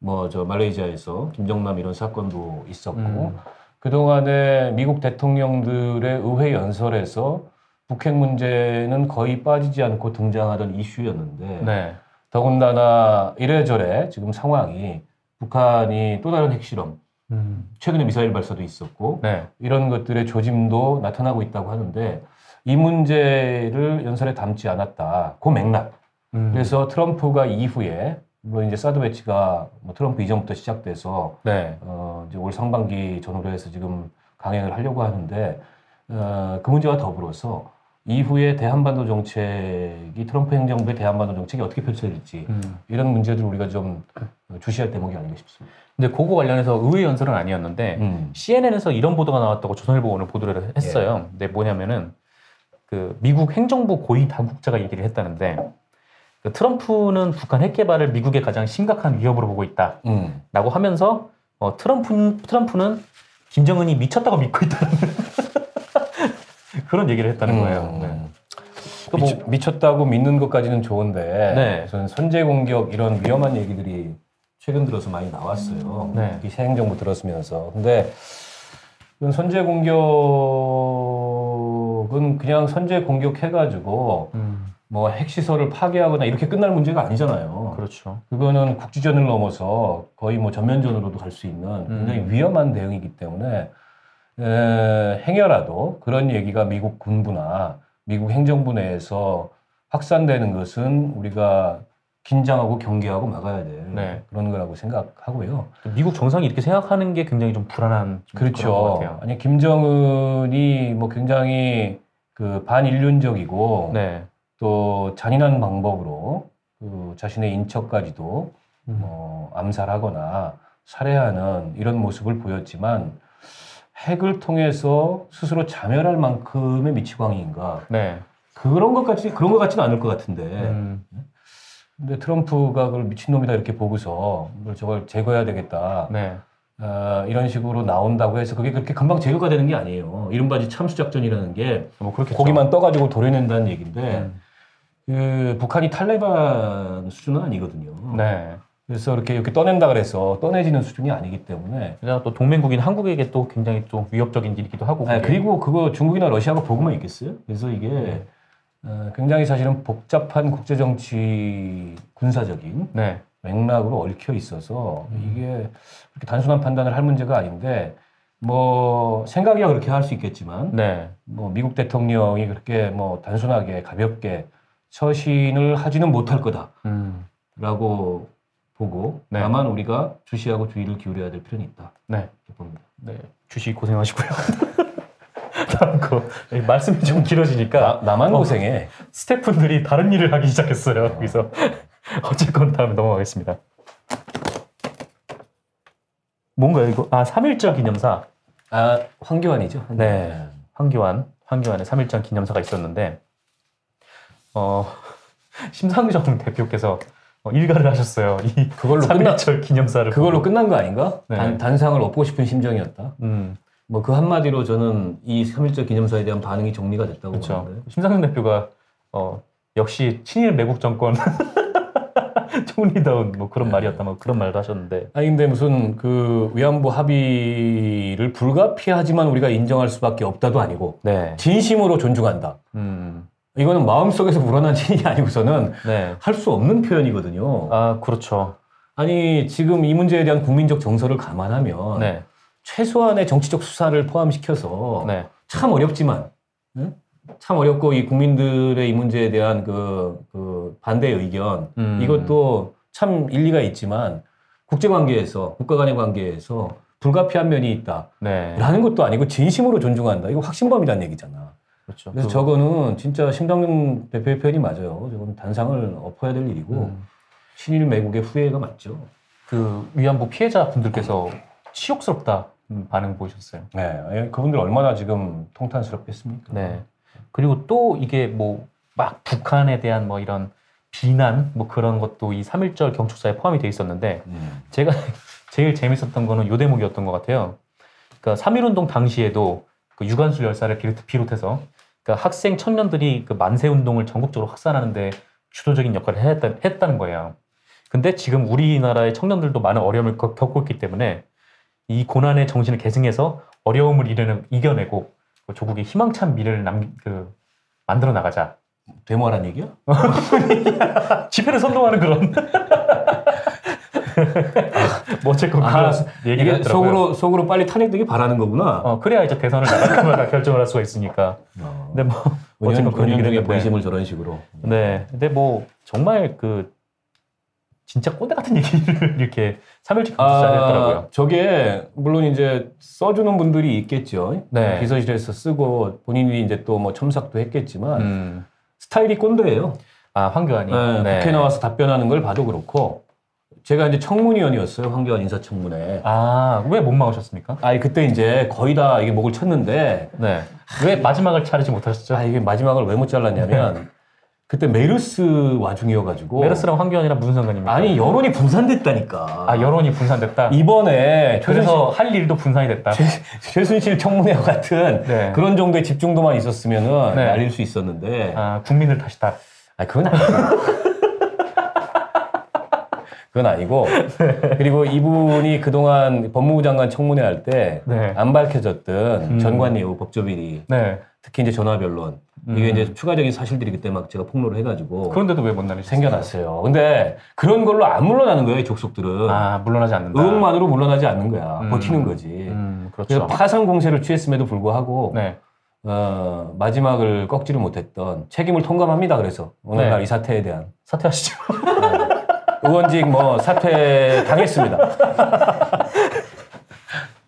뭐 저 말레이시아에서 김정남 이런 사건도 있었고 음. 그동안에 미국 대통령들의 의회 연설에서 북핵 문제는 거의 빠지지 않고 등장하던 이슈였는데 네. 더군다나 이래저래 지금 상황이 북한이 또 다른 핵실험 음. 최근에 미사일 발사도 있었고 네. 이런 것들의 조짐도 나타나고 있다고 하는데 이 문제를 연설에 담지 않았다. 그 맥락. 음. 그래서 트럼프가 이후에 물론 이제 사드 배치가 뭐 트럼프 이전부터 시작돼서 네. 어 이제 올 상반기 전후로 해서 지금 강행을 하려고 하는데 어, 그 문제와 더불어서 이후에 대한반도 정책이 트럼프 행정부의 대한반도 정책이 어떻게 펼쳐질지 음. 이런 문제들 우리가 좀 주시할 대목이 아닌가 싶습니다. 근데 그거 관련해서 의회 연설은 아니었는데 음. CNN에서 이런 보도가 나왔다고 조선일보 오늘 보도를 했어요. 근데 뭐냐면은 그 미국 행정부 고위 당국자가 얘기를 했다는데 그 트럼프는 북한 핵 개발을 미국의 가장 심각한 위협으로 보고 있다라고 음. 하면서 어, 트럼프 트럼프는 김정은이 미쳤다고 믿고 있다는 그런 얘기를 했다는 거예요. 음. 네. 또 뭐- 미쳤, 미쳤 다고 믿는 것까지는 좋은데 네. 저는 선제 공격 이런 위험한 얘기들이 최근 들어서 많이 나왔어요. 네. 특히 새 행정부 들었으면서. 근데 선제 공격은 그냥 선제 공격해가지고 음, 뭐 핵시설을 파괴하거나 이렇게 끝날 문제가 아니잖아요. 그렇죠. 그거는 국지전을 넘어서 거의 뭐 전면전으로도 갈 수 있는 굉장히 음. 위험한 대응이기 때문에 에, 행여라도 그런 얘기가 미국 군부나 미국 행정부 내에서 확산되는 것은 우리가 긴장하고 경계하고 막아야 될 네. 그런 거라고 생각하고요. 미국 정상이 이렇게 생각하는 게 굉장히 좀 불안한 그렇죠. 같아요. 아니 김정은이 뭐 굉장히 그 반인륜적이고 네. 또 잔인한 방법으로 그 자신의 인척까지도 음. 뭐 암살하거나 살해하는 이런 모습을 보였지만 핵을 통해서 스스로 자멸할 만큼의 미치광이인가 네. 그런 것 같지 그런 것 같지는 않을 것 같은데 음, 근데 트럼프가 그걸 미친놈이다 이렇게 보고서 뭘 저걸 제거해야 되겠다 네. 아, 이런 식으로 나온다고 해서 그게 그렇게 금방 제거가 되는 게 아니에요 이른바 이제 참수 작전이라는 게 뭐 고기만 떠가지고 도려낸다는 얘기인데 음. 그 북한이 탈레반 수준은 아니거든요. 네. 그래서 이렇게 이렇게 떠낸다 그래서 떠내지는 수준이 아니기 때문에. 게다가 또 동맹국인 한국에게 또 굉장히 또 위협적인 일이기도 하고. 아. 그리고 그거 중국이나 러시아가 보고만 있겠어요? 그래서 이게 네. 어, 굉장히 사실은 복잡한 국제 정치 군사적인 네. 맥락으로 얽혀 있어서 음. 이게 그렇게 단순한 판단을 할 문제가 아닌데 뭐 생각이야 그렇게 할 수 있겠지만 네. 뭐 미국 대통령이 그렇게 뭐 단순하게 가볍게 처신을 하지는 못할 거다. 음. 라고 보고 네. 다만 우리가 주시하고 주의를 기울여야 될 필요는 있다. 네. 봅니다. 네. 주식 고생하시고요. 다음 거. 네, 말씀이 좀 길어지니까 나, 만 어. 고생해. 스태프분들이 다른 일을 하기 시작했어요. 그래서 어쨌건 다음에 넘어가겠습니다. 뭔가요 이거? 아, 3.1절 기념사. 아 황교안이죠. 네. 황교안, 황교안의 3.1절 기념사가 있었는데, 어, 심상정 대표께서 어, 일가를 하셨어요. 이 그걸로 끝나 3.1절 기념사를. 그걸로 보고. 끝난 거 아닌가? 네. 단, 단상을 얻고 싶은 심정이었다. 음, 뭐 그 한마디로 저는 이 3.1절 기념사에 대한 반응이 정리가 됐다고 그렇죠. 보는데. 심상정 대표가 어, 역시 친일 매국 정권 총리다운 뭐 그런 말이었다, 뭐 그런 말도 하셨는데. 아니 근데 무슨 그 위안부 합의를 불가피하지만 우리가 인정할 수밖에 없다도 아니고 네. 진심으로 존중한다. 음, 이거는 마음속에서 우러난 진이 아니고서는 네. 할 수 없는 표현이거든요. 아, 그렇죠. 아니 지금 이 문제에 대한 국민적 정서를 감안하면 네. 최소한의 정치적 수사를 포함시켜서 네. 참 어렵지만 응? 참 어렵고 이 국민들의 이 문제에 대한 그, 그 반대 의견 음. 이것도 참 일리가 있지만 국제 관계에서 국가 간의 관계에서 불가피한 면이 있다. 네. 라는 것도 아니고 진심으로 존중한다. 이거 확신범이라는 얘기잖아. 그렇죠. 그래서 그- 저거는 진짜 심상정 대표의 표현이 맞아요. 저건 단상을 엎어야 될 일이고 음. 신일 매국의 후회가 맞죠. 그 위안부 피해자 분들께서 치욕스럽다 음, 반응 보이셨어요. 네, 그분들 얼마나 지금 통탄스럽겠습니까? 네. 그리고 또 이게 뭐 막 북한에 대한 뭐 이런 비난 뭐 그런 것도 이 3.1절 경축사에 포함이 돼 있었는데 음. 제가 제일 재밌었던 거는 요 대목이었던 것 같아요. 그러니까 3.1운동 당시에도 그 유관술 열사를 비롯- 비롯해서 그러니까 학생 청년들이 그 만세 운동을 전국적으로 확산하는데 주도적인 역할을 했다, 했다는 거예요. 근데 지금 우리나라의 청년들도 많은 어려움을 겪- 겪고 있기 때문에 이 고난의 정신을 계승해서 어려움을 이겨내, 이겨내고 그 조국의 희망찬 미래를 남, 그, 만들어 나가자. 데모하란 얘기야? 집회를 선동하는 그런. 뭐 어쨌건 그런 아, 이게 있더라고요. 속으로 속으로 빨리 탄핵되기 바라는 거구나. 어, 그래야 이제 대선을 나갈까 결정을 할 수가 있으니까. 어. 근데 뭐 어쨌건 그런 얘기를 했는데. 본심을 저런 식으로. 네. 근데 뭐 정말 그 진짜 꼰대 같은 얘기를 이렇게 3일째 경찰에 했더라고요. 아, 저게 물론 이제 써주는 분들이 있겠죠. 네. 비서실에서 쓰고 본인이 이제 또 뭐 첨삭도 했겠지만 음. 스타일이 꼰대예요. 아, 황교안이. 네, 네. 국회 나와서 답변하는 걸 봐도 그렇고 제가 이제 청문위원이었어요. 황교안 인사청문회. 아, 왜 못 막으셨습니까? 아니 그때 이제 거의 다 이게 목을 쳤는데 네. 왜 마지막을 차리지 못하셨죠? 아 이게 마지막을 왜 못 잘랐냐면 그때 메르스 와중이어가지고 메르스랑 황교안이랑 무슨 상관입니까? 아니 여론이 분산됐다니까. 아, 여론이 분산됐다. 이번에 그래서 할 일도 분산이 됐다. 최, 최순실 청문회와 같은 네. 그런 정도의 집중도만 있었으면은 네. 날릴 수 있었는데 아, 국민들 탓이다. 아 그건 아니고 그건 아니고 그리고 이분이 그동안 법무부 장관 청문회 할 때안 네. 밝혀졌던 음. 전관 예우 법조비리 네. 특히 이제 전화 변론 이게 음. 이제 추가적인 사실들이 그때 막 제가 폭로를 해가지고 그런데도 왜 못 날리셨어요? 생겨났어요. 근데 그런 걸로 안 물러나는 거예요, 이 족속들은. 아, 물러나지 않는다. 의혹만으로 물러나지 않는 거야. 음. 버티는 거지. 음, 그래서 그렇죠. 파상 공세를 취했음에도 불구하고 네. 어, 마지막을 꺾지를 못했던 책임을 통감합니다. 그래서 오늘날 네. 이 사태에 대한 사퇴하시죠. 의원직 뭐 사퇴 당했습니다.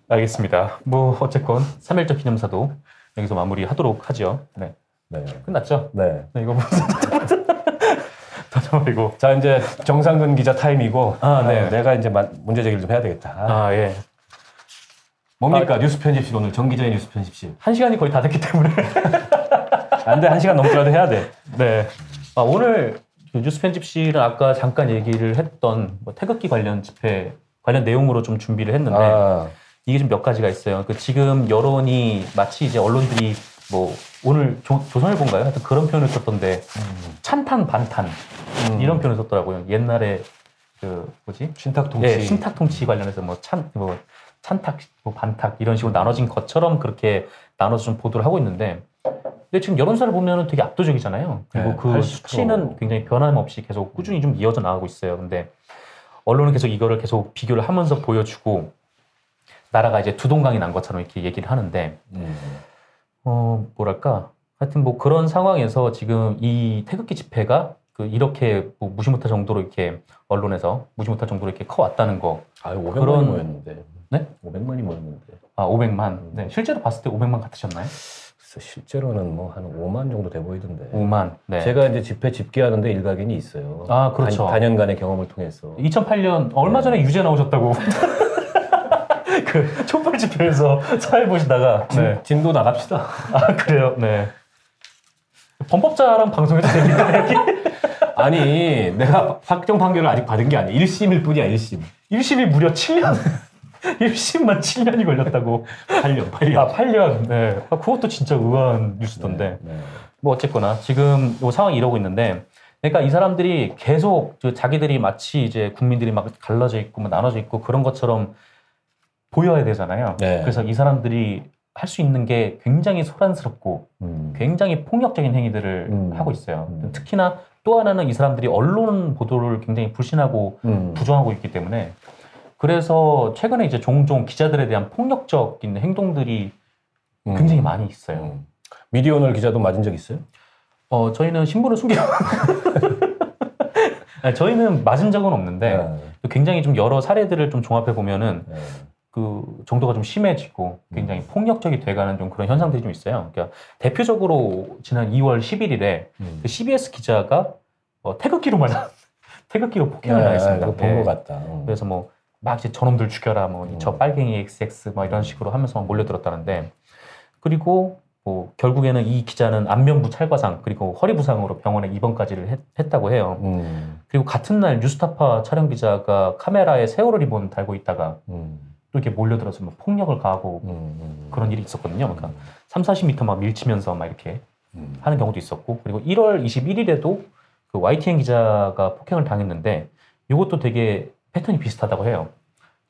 알겠습니다. 뭐 어쨌건 3일절 기념사도 여기서 마무리하도록 하죠. 네. 네. 끝났죠? 네. 네, 이거 던져버리고. 자 이제 정상근 기자 타임이고 아, 네. 어, 내가 이제 마- 문제 제기를 좀 해야 되겠다. 아, 예. 뭡니까 뉴스 편집실 오늘 정 기자의 뉴스 편집실. 한 시간이 거의 다 됐기 때문에. 안돼 한 시간 넘더라도 해야 돼. 네. 아, 오늘 그 뉴스 편집실은 아까 잠깐 얘기를 했던 뭐 태극기 관련 집회 관련 내용으로 좀 준비를 했는데 아, 이게 좀 몇 가지가 있어요. 그 지금 여론이 마치 이제 언론들이 뭐 오늘 조, 조선일보인가요? 하여튼 그런 표현을 썼던데 찬탄 반탄 음. 이런 표현을 썼더라고요. 옛날에 그 뭐지? 신탁 통치. 예, 신탁 통치 관련해서 뭐찬뭐 찬탁 뭐 반탁 이런 식으로 나눠진 것처럼 그렇게 나눠서 좀 보도를 하고 있는데 근데 지금 여론사를 보면은 되게 압도적이잖아요. 그리고 네, 그 80%. 수치는 굉장히 변함없이 계속 꾸준히 좀 이어져 나가고 있어요. 근데 언론은 계속 이거를 계속 비교를 하면서 보여주고 나라가 이제 두동강이 난 것처럼 이렇게 얘기를 하는데 음. 어 뭐랄까 하여튼 뭐 그런 상황에서 지금 이 태극기 집회가 그 이렇게 뭐 무시무탈 정도로 이렇게 언론에서 무시무탈 정도로 이렇게 커왔다는 거 아유 500만이 그런- 모였는데. 네? 500만이 모였는데. 아, 500만. 네. 실제로 봤을 때 500만 같으셨나요? 글쎄, 실제로는 뭐 한 5만 정도 돼 보이던데. 5만. 네. 제가 이제 집회 집계하는데 일각견이 있어요. 아, 그렇죠. 단, 년간의 경험을 통해서. 2008년 얼마 전에 유죄 나오셨다고. 그 촛불 집회에서 사회 보시다가 네. 진 도 나갑시다. 아, 그래요. 네. 범법자랑 방송해도 됩니까? 여기? 아니, 내가 확정 판결을 아직 받은 게 아니야. 1심일 뿐이야, 1심. 1심이 무려 7년. 1심만 7년이 걸렸다고. 8년, 8년. 아, 8년. 네. 아, 그것도 진짜 의아한 뉴스던데. 네. 뭐 어쨌거나 지금 이 상황이 이러고 있는데 그러니까 이 사람들이 계속 그 자기들이 마치 이제 국민들이 막 갈라져 있고 막 나눠져 있고 그런 것처럼 보여야 되잖아요. 네. 그래서 이 사람들이 할 수 있는 게 굉장히 소란스럽고 음. 굉장히 폭력적인 행위들을 음. 하고 있어요. 음. 특히나 또 하나는 이 사람들이 언론 보도를 굉장히 불신하고 음. 부정하고 있기 때문에 그래서 최근에 이제 종종 기자들에 대한 폭력적인 행동들이 음. 굉장히 많이 있어요. 음. 미디어널 기자도 맞은 적 있어요? 어, 저희는 신분을 숨겨. 저희는 맞은 적은 없는데 네. 굉장히 좀 여러 사례들을 좀 종합해 보면은 네. 그 정도가 좀 심해지고 굉장히 음. 폭력적이 돼가는 좀 그런 현상들이 좀 있어요. 그러니까 대표적으로 지난 2월 11일에 음. 그 CBS 기자가 어, 태극기로 맞아 태극기로 폭행을 당했습니다. 본것 네. 같다. 음. 그래서 뭐 막 이제 저놈들 죽여라 뭐저 음. 빨갱이 XX 막 이런 식으로 하면서 막 몰려들었다는데 그리고 뭐 결국에는 이 기자는 안면부 찰과상 그리고 허리 부상으로 병원에 입원까지를 했, 했다고 해요. 음. 그리고 같은 날 뉴스타파 촬영 기자가 카메라에 세월호 리본 달고 있다가 음. 또 이렇게 몰려들어서 막 폭력을 가하고 음. 음. 그런 일이 있었거든요. 그러니까 3, 40m 막 밀치면서 막 이렇게 음. 하는 경우도 있었고 그리고 1월 21일에도 그 YTN 기자가 폭행을 당했는데 이것도 되게 패턴이 비슷하다고 해요.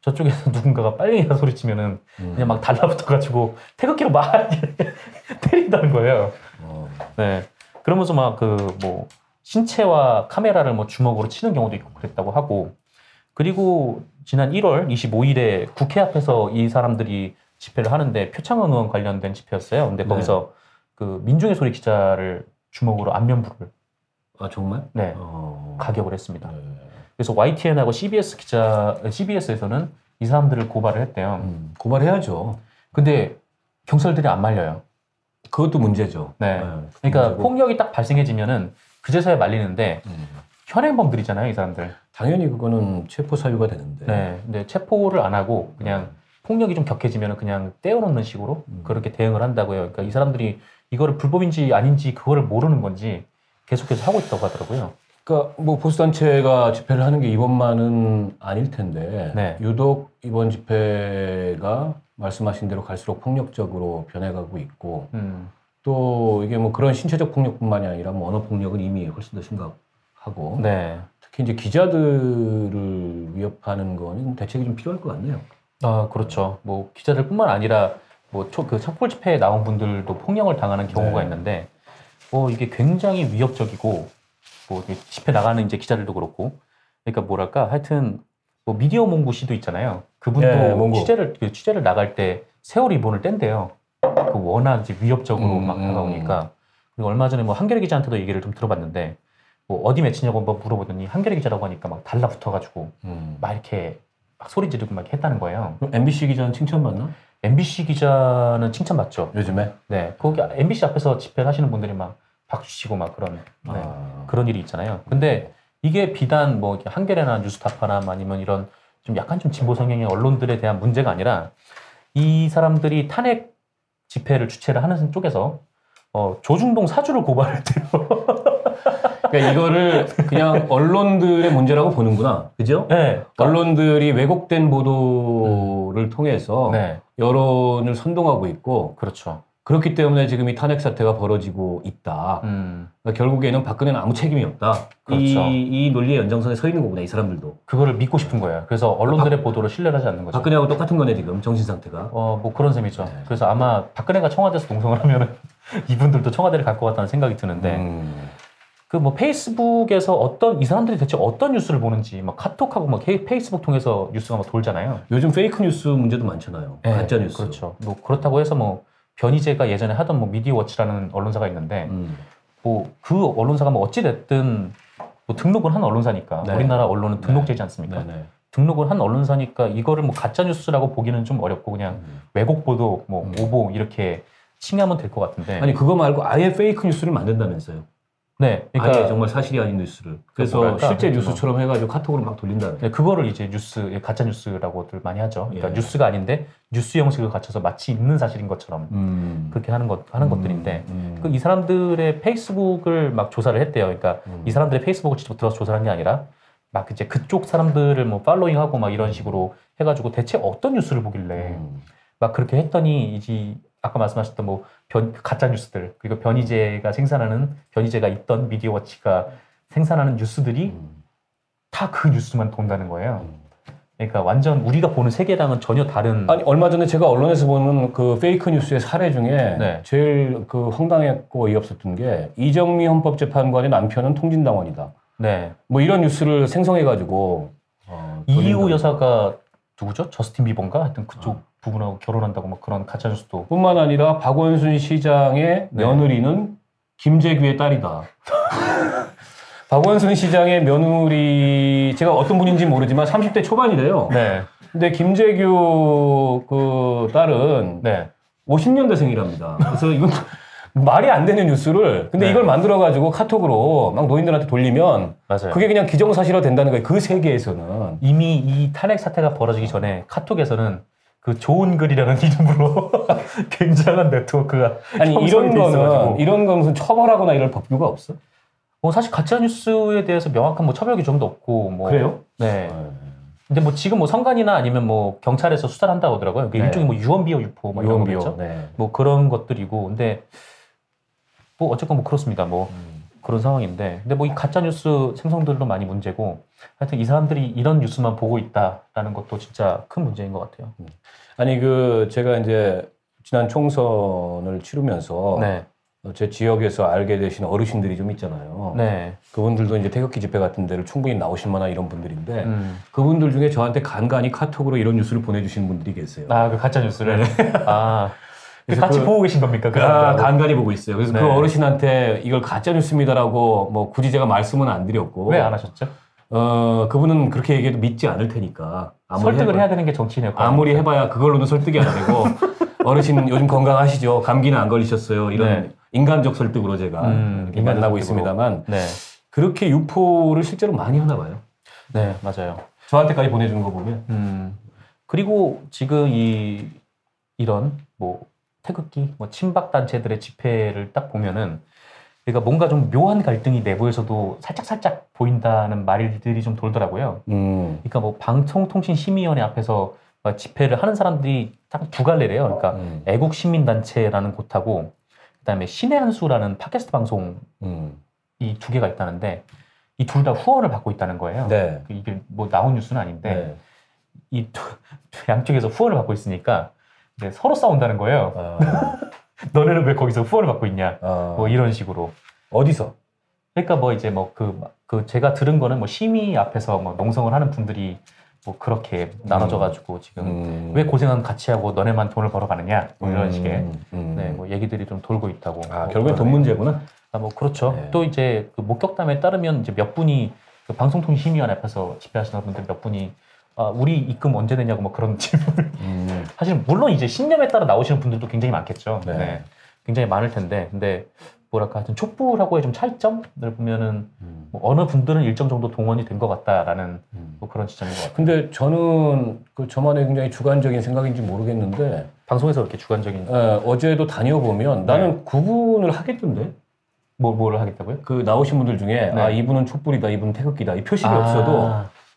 저쪽에서 누군가가 빨갱이라 소리치면은 음. 그냥 막 달라붙어가지고 태극기로 막 때린다는 거예요. 어. 네. 그러면서 막 그 뭐 신체와 카메라를 뭐 주먹으로 치는 경우도 있고 그랬다고 하고 그리고 지난 1월 25일에 국회 앞에서 이 사람들이 집회를 하는데 표창원 의원 관련된 집회였어요. 근데 네. 거기서 그 민중의 소리 기자를 주먹으로 안면부를 아 정말? 네, 어. 가격을 했습니다. 네. 그래서 YTN하고 CBS 기자, CBS에서는 이 사람들을 고발을 했대요. 음. 고발해야죠. 근데 경찰들이 안 말려요. 그것도 문제죠. 네. 네. 그러니까 문제고. 폭력이 딱 발생해지면은 그제서야 말리는데 음. 현행범들이잖아요, 이 사람들. 당연히 그거는 체포 사유가 되는데. 네. 근데 체포를 안 하고 그냥 폭력이 좀 격해지면은 그냥 떼어놓는 식으로 음. 그렇게 대응을 한다고요. 그러니까 이 사람들이 이거를 불법인지 아닌지 그거를 모르는 건지 계속해서 하고 있다고 하더라고요. 그러니까 뭐 보수 단체가 집회를 하는 게 이번만은 아닐 텐데 네. 유독 이번 집회가 말씀하신 대로 갈수록 폭력적으로 변해가고 있고 음. 또 이게 뭐 그런 신체적 폭력뿐만이 아니라 뭐 언어 폭력은 이미 훨씬 더 심각하고 네. 특히 이제 기자들을 위협하는 거는 대책이 좀 필요할 것 같네요. 아, 그렇죠. 뭐 기자들뿐만 아니라 뭐그 촛불 집회에 나온 분들도 폭력을 당하는 경우가 네. 있는데 뭐 이게 굉장히 위협적이고 뭐 집회 나가는 이제 기자들도 그렇고 그러니까 뭐랄까 하여튼 뭐 미디어 몽구 씨도 있잖아요. 그분도 네, 몽구. 취재를 그 취재를 나갈 때 세월 리본을 뗀대요. 그 워낙 이제 위협적으로 음, 막 음. 다가오니까 그리고 얼마 전에 뭐 한겨레 기자한테도 얘기를 좀 들어봤는데 뭐 어디 매치냐고 한번 물어보더니 한겨레 기자라고 하니까 막 달라붙어가지고 음. 막 이렇게 막 소리 지르고 막 했다는 거예요. MBC 기자는 칭찬받나? MBC 기자는 칭찬받죠. 요즘에? 네, 거기 MBC 앞에서 집회를 하시는 분들이 막 박수 치고 막 그런 네, 아. 그런 일이 있잖아요. 근데 이게 비단 뭐 한겨레나 뉴스타파나 아니면 이런 좀 약간 좀 진보 성향의 언론들에 대한 문제가 아니라 이 사람들이 탄핵 집회를 주최를 하는 쪽에서 어, 조중동 사주를 고발했대요. 그러니까 이거를 그냥 언론들의 문제라고 보는구나. 그죠? 네, 언론들이 왜곡된 보도를 통해서 네, 여론을 선동하고 있고 그렇죠. 그렇기 때문에 지금 이 탄핵 사태가 벌어지고 있다. 음, 그러니까 결국에는 박근혜는 아무 책임이 없다. 그렇죠. 이, 이 논리의 연장선에 서 있는 거구나 이 사람들도. 그거를 믿고 싶은 거예요. 그래서 언론들의 보도를 신뢰를 하지 않는 거죠. 박근혜하고 똑같은 거네 지금 정신 상태가. 어, 뭐 그런 셈이죠. 네. 그래서 아마 박근혜가 청와대에서 농성을 하면은 이분들도 청와대를 갈 것 같다는 생각이 드는데 음. 그뭐 페이스북에서 어떤 이 사람들이 대체 어떤 뉴스를 보는지 막 카톡하고 막 페이- 페이스북 통해서 뉴스가 막 돌잖아요. 요즘 fake news 문제도 많잖아요. 가짜 뉴스. 그렇죠. 뭐 그렇다고 해서 뭐 변희재가 예전에 하던 뭐 미디어워치라는 언론사가 있는데 음. 뭐그 언론사가 뭐 어찌 됐든 뭐 등록을 한 언론사니까 네. 우리나라 언론은 네. 등록제지 않습니까? 네네. 등록을 한 언론사니까 이거를 뭐 가짜 뉴스라고 보기는 좀 어렵고 그냥 음. 왜곡 보도, 뭐 음. 오보 이렇게 칭하면 될 것 같은데. 아니 그거 말고 아예 fake news를 만든다면서요. 네, 그러니까 아예 정말 사실이 아닌 뉴스를. 그래서 뭐랄까, 실제 하여튼 뉴스처럼 해가지고 카톡으로 막 돌린다는. 네, 그거를 이제 뉴스, 예, 가짜 뉴스라고들 많이 하죠. 그러니까 예. 뉴스가 아닌데 뉴스 형식을 갖춰서 마치 있는 사실인 것처럼 음. 그렇게 하는 것 하는 음. 것들인데 음. 그 이 사람들의 페이스북을 막 조사를 했대요. 그러니까 음. 이 사람들의 페이스북을 직접 들어서 조사를 한게 아니라 막 이제 그쪽 사람들을 뭐 following하고 막 이런 식으로 해가지고 대체 어떤 뉴스를 보길래 음. 막 그렇게 했더니 이제 아까 말씀하셨던 뭐 변, 가짜 뉴스들 그리고 변희재가 생산하는 변희재가 있던 미디어워치가 생산하는 뉴스들이 음. 다그 뉴스만 돈다는 거예요. 그러니까 완전 우리가 보는 세계랑은 전혀 다른 아니 얼마 전에 제가 언론에서 보는 그 페이크 뉴스의 사례 중에 네. 제일 그 황당했고 어이없었던 게 이정미 헌법재판관의 남편은 통진당원이다. 네 뭐 이런 뉴스를 생성해가지고 어, 이호. 여사가 누구죠? 저스틴 비버인가? 하여튼 그쪽 어. 부분하고 결혼한다고 막 그런 가짜 뉴스도 뿐만 아니라 박원순 시장의 네. 며느리는 김재규의 딸이다. 박원순 시장의 며느리 제가 어떤 분인지 모르지만 30대 초반이래요. 네. 근데 김재규 그 딸은 네. 50년대생이랍니다. 그래서 이건 말이 안 되는 뉴스를 근데 네. 이걸 만들어 가지고 카톡으로 막 노인들한테 돌리면 맞아요. 그게 그냥 기정사실화 된다는 거예요. 그 세계에서는. 이미 이 탄핵 사태가 벌어지기 전에 카톡에서는 그 좋은 글이라는 이름으로 굉장한 네트워크가 아니 이런 돼 거는 있어가지고. 이런 건 무슨 처벌하거나 이럴 법규가 없어? 뭐 사실 가짜 뉴스에 대해서 명확한 뭐 처벌 규정도 없고 뭐 그래요? 네. 근데 뭐 지금 뭐 선관이나 아니면 뭐 경찰에서 수사를 한다고 하더라고요. 그 네. 일종의 뭐 유언비어 유포 뭐 이런 유언비어. 거겠죠. 네. 뭐 그런 것들이고 근데 뭐 어쨌건 뭐 그렇습니다. 뭐 음. 그런 상황인데 근데 뭐 이 가짜 뉴스 생성들도 많이 문제고 하여튼 이 사람들이 이런 뉴스만 보고 있다라는 것도 진짜 큰 문제인 것 같아요. 아니 그 제가 이제 지난 총선을 치르면서 네, 제 지역에서 알게 되신 어르신들이 좀 있잖아요. 네, 그분들도 이제 태극기 집회 같은 데를 충분히 나오실 만한 이런 분들인데 음. 그분들 중에 저한테 간간히 카톡으로 이런 뉴스를 보내주시는 분들이 계세요. 아 그 가짜 뉴스를 아그 그래서 같이 그- 보고 계신 겁니까? 그 아? 간간히 보고 있어요. 그래서 네. 그 어르신한테 이걸 가짜 뉴스입니다라고 뭐 굳이 제가 말씀은 안 드렸고 왜 안 하셨죠? 어 그분은 그렇게 얘기해도 믿지 않을 테니까 설득을 해봐- 해야 되는 게 정치인의 역할. 아무리 해봐야 그걸로는 설득이 안 되고 어르신 요즘 건강하시죠? 감기는 안 걸리셨어요? 이런 네. 인간적 설득으로 제가 음, 이렇게 만나고 설득으로. 있습니다만 네, 그렇게 유포를 실제로 많이 하나 봐요. 네 맞아요. 저한테까지 보내주는 거 보면 음, 그리고 지금 이 이런 뭐 태극기, 뭐 친박 단체들의 집회를 딱 보면은 그러니까 뭔가 좀 묘한 갈등이 내부에서도 살짝 살짝 보인다는 말들이 좀 돌더라고요. 음. 그러니까 뭐 방송통신심의위원회 앞에서 막 집회를 하는 사람들이 딱 두 갈래래요. 그러니까 음. 애국 시민단체라는 곳하고 그다음에 신의 한수라는 팟캐스트 방송 음. 이두 개가 있다는데 이 둘 다 후원을 받고 있다는 거예요. 네. 그 이게 뭐 나온 뉴스는 아닌데 네. 이 두- 양쪽에서 후원을 받고 있으니까 이제 서로 싸운다는 거예요. 아, 너네는 왜 거기서 후원을 받고 있냐? 아. 뭐 이런 식으로. 어디서? 그러니까 뭐 이제 뭐그그 제가 들은 거는 뭐 심의 앞에서 뭐 농성을 하는 분들이 뭐 그렇게 나눠져 가지고 지금 음. 왜 고생은 같이 하고 너네만 돈을 벌어가느냐 뭐 이런 음. 식의 음. 네, 뭐 얘기들이 좀 돌고 있다고. 아 뭐 결국엔 돈 그러네요. 문제구나. 아, 뭐 그렇죠. 네. 또 이제 그 목격담에 따르면 이제 몇 분이 그 방송통신심의원 앞에서 집회하시는 분들 몇 분이 아, 우리 입금 언제 되냐고 뭐 그런 질문을 음. 사실 물론 이제 신념에 따라 나오시는 분들도 굉장히 많겠죠. 네. 네. 굉장히 많을 텐데 근데 뭐랄까 하여튼 촛불하고의 좀 차이점을 보면은 음. 뭐 어느 분들은 일정 정도 동원이 된 것 같다라는 음. 뭐 그런 지점인 것 같아요. 근데 저는 그 저만의 굉장히 주관적인 생각인지 모르겠는데 방송에서 이렇게 주관적인 에, 어제도 다녀보면 나는 구분을 하겠던데 뭐 뭐를 하겠다고요? 그 나오신 분들 중에 네. 아 이분은 촛불이다 이분은 태극기다 이 표식이 아, 없어도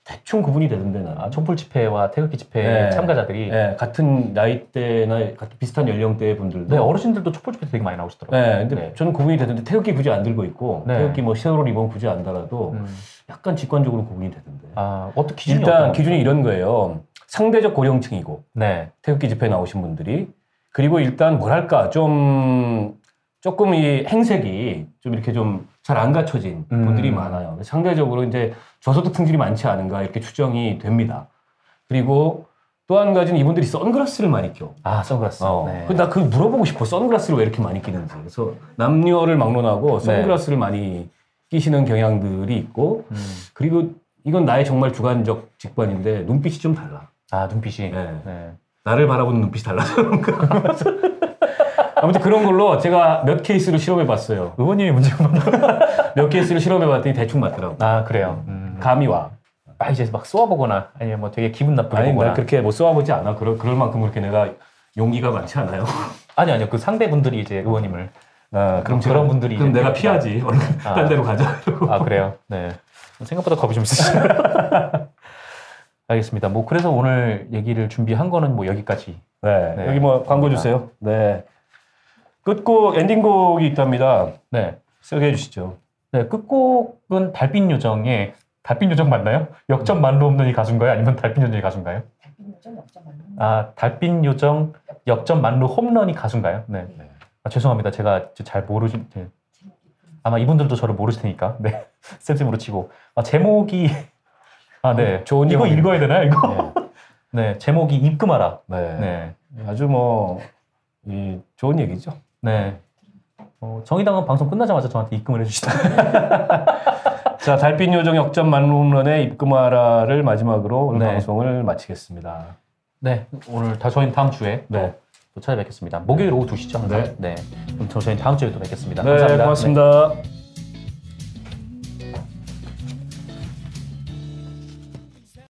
대충 구분이 되던데 나는 아, 촛불 집회와 태극기 집회 네. 참가자들이 예, 같은 나이대나 같은 비슷한 연령대의 분들도 네, 어르신들도 촛불 집회 되게 많이 나오시더라고요. 네, 근데 저는 구분이 되던데 태극기 굳이 안 들고 있고 네. 태극기 뭐 세월호 리본 굳이 안 달아도 음. 약간 직관적으로 구분이 되던데 아, 어떻게 기준이 일단 기준이 이런 거예요 상대적 고령층이고 네. 태극기 집회에 나오신 분들이 그리고 일단 뭐랄까 좀 조금 이 행색이 좀 이렇게 좀 잘 안 갖춰진 음. 분들이 많아요. 상대적으로 이제 저소득 층들이 많지 않은가 이렇게 추정이 됩니다. 그리고 또 한 가지는 이분들이 선글라스를 많이 껴. 아, 선글라스. 어. 네. 나그 물어보고 싶어. 선글라스를 왜 이렇게 많이 끼는지. 그래서 남녀를 막론하고 선글라스를 많이 끼시는 경향들이 있고 음. 그리고 이건 나의 정말 주관적 직관인데 눈빛이 좀 달라. 아, 눈빛이. 네. 네. 나를 바라보는 눈빛이 달라서 그런가. 아무튼 그런 걸로 제가 몇 케이스를 실험해 봤어요. 의원님이 문제구나. 몇 케이스를 실험해 봤더니 대충 맞더라고. 아, 그래요. 음. 감이 와. 아, 이제 막 쏘아보거나 아니면 뭐 되게 기분 나쁘게 아니, 보거나. 난 그렇게 뭐 쏘아보지 않아. 그럴, 그럴 만큼 그렇게 내가 용기가 많지 않아요. 아니, 아니요. 그 상대분들이 이제 의원님을. 아, 그럼 제가- 그런 분들이 그럼 내가. 피하지. 얼른 아. 딴 데로 가자. 이러고. 아, 그래요? 네. 생각보다 겁이 좀 있으시죠. 알겠습니다. 뭐, 그래서 오늘 얘기를 준비한 거는 뭐 여기까지. 네, 네. 여기 뭐 광고 주세요. 네. 끝곡 엔딩곡이 있답니다. 네. 소개해 주시죠. 네, 끝곡은 달빛 요정의 달빛 요정 맞나요? 역전 만루 없는 이 가수인가요? 아니면 달빛 요정이 가수인가요? 아, 달빛 요정 역전 만루 홈런이 가수인가요? 네. 네. 아, 죄송합니다. 제가 잘 모르시, 네. 아마 이분들도 저를 모르실 테니까. 네. 쌤쌤으로 치고. 아, 제목이, 아, 네. 어, 좋은 이거. 읽어야 되나요? 이거? 네. 네, 제목이 입금하라. 네. 네. 아주 뭐, 이, 좋은 얘기죠. 네. 어, 정의당은 방송 끝나자마자 저한테 입금을 해주시다. 자, 달빛 요정 역전 만룸런의 입금하라를 마지막으로 오늘 네. 방송을 마치겠습니다. 네. 오늘 다 저희는 다음 주에 네. 또 찾아뵙겠습니다. 목요일 오후 2시죠? 항상. 네. 네. 그럼 저- 저희는 다음 주에 또 뵙겠습니다. 네, 감사합니다. 고맙습니다.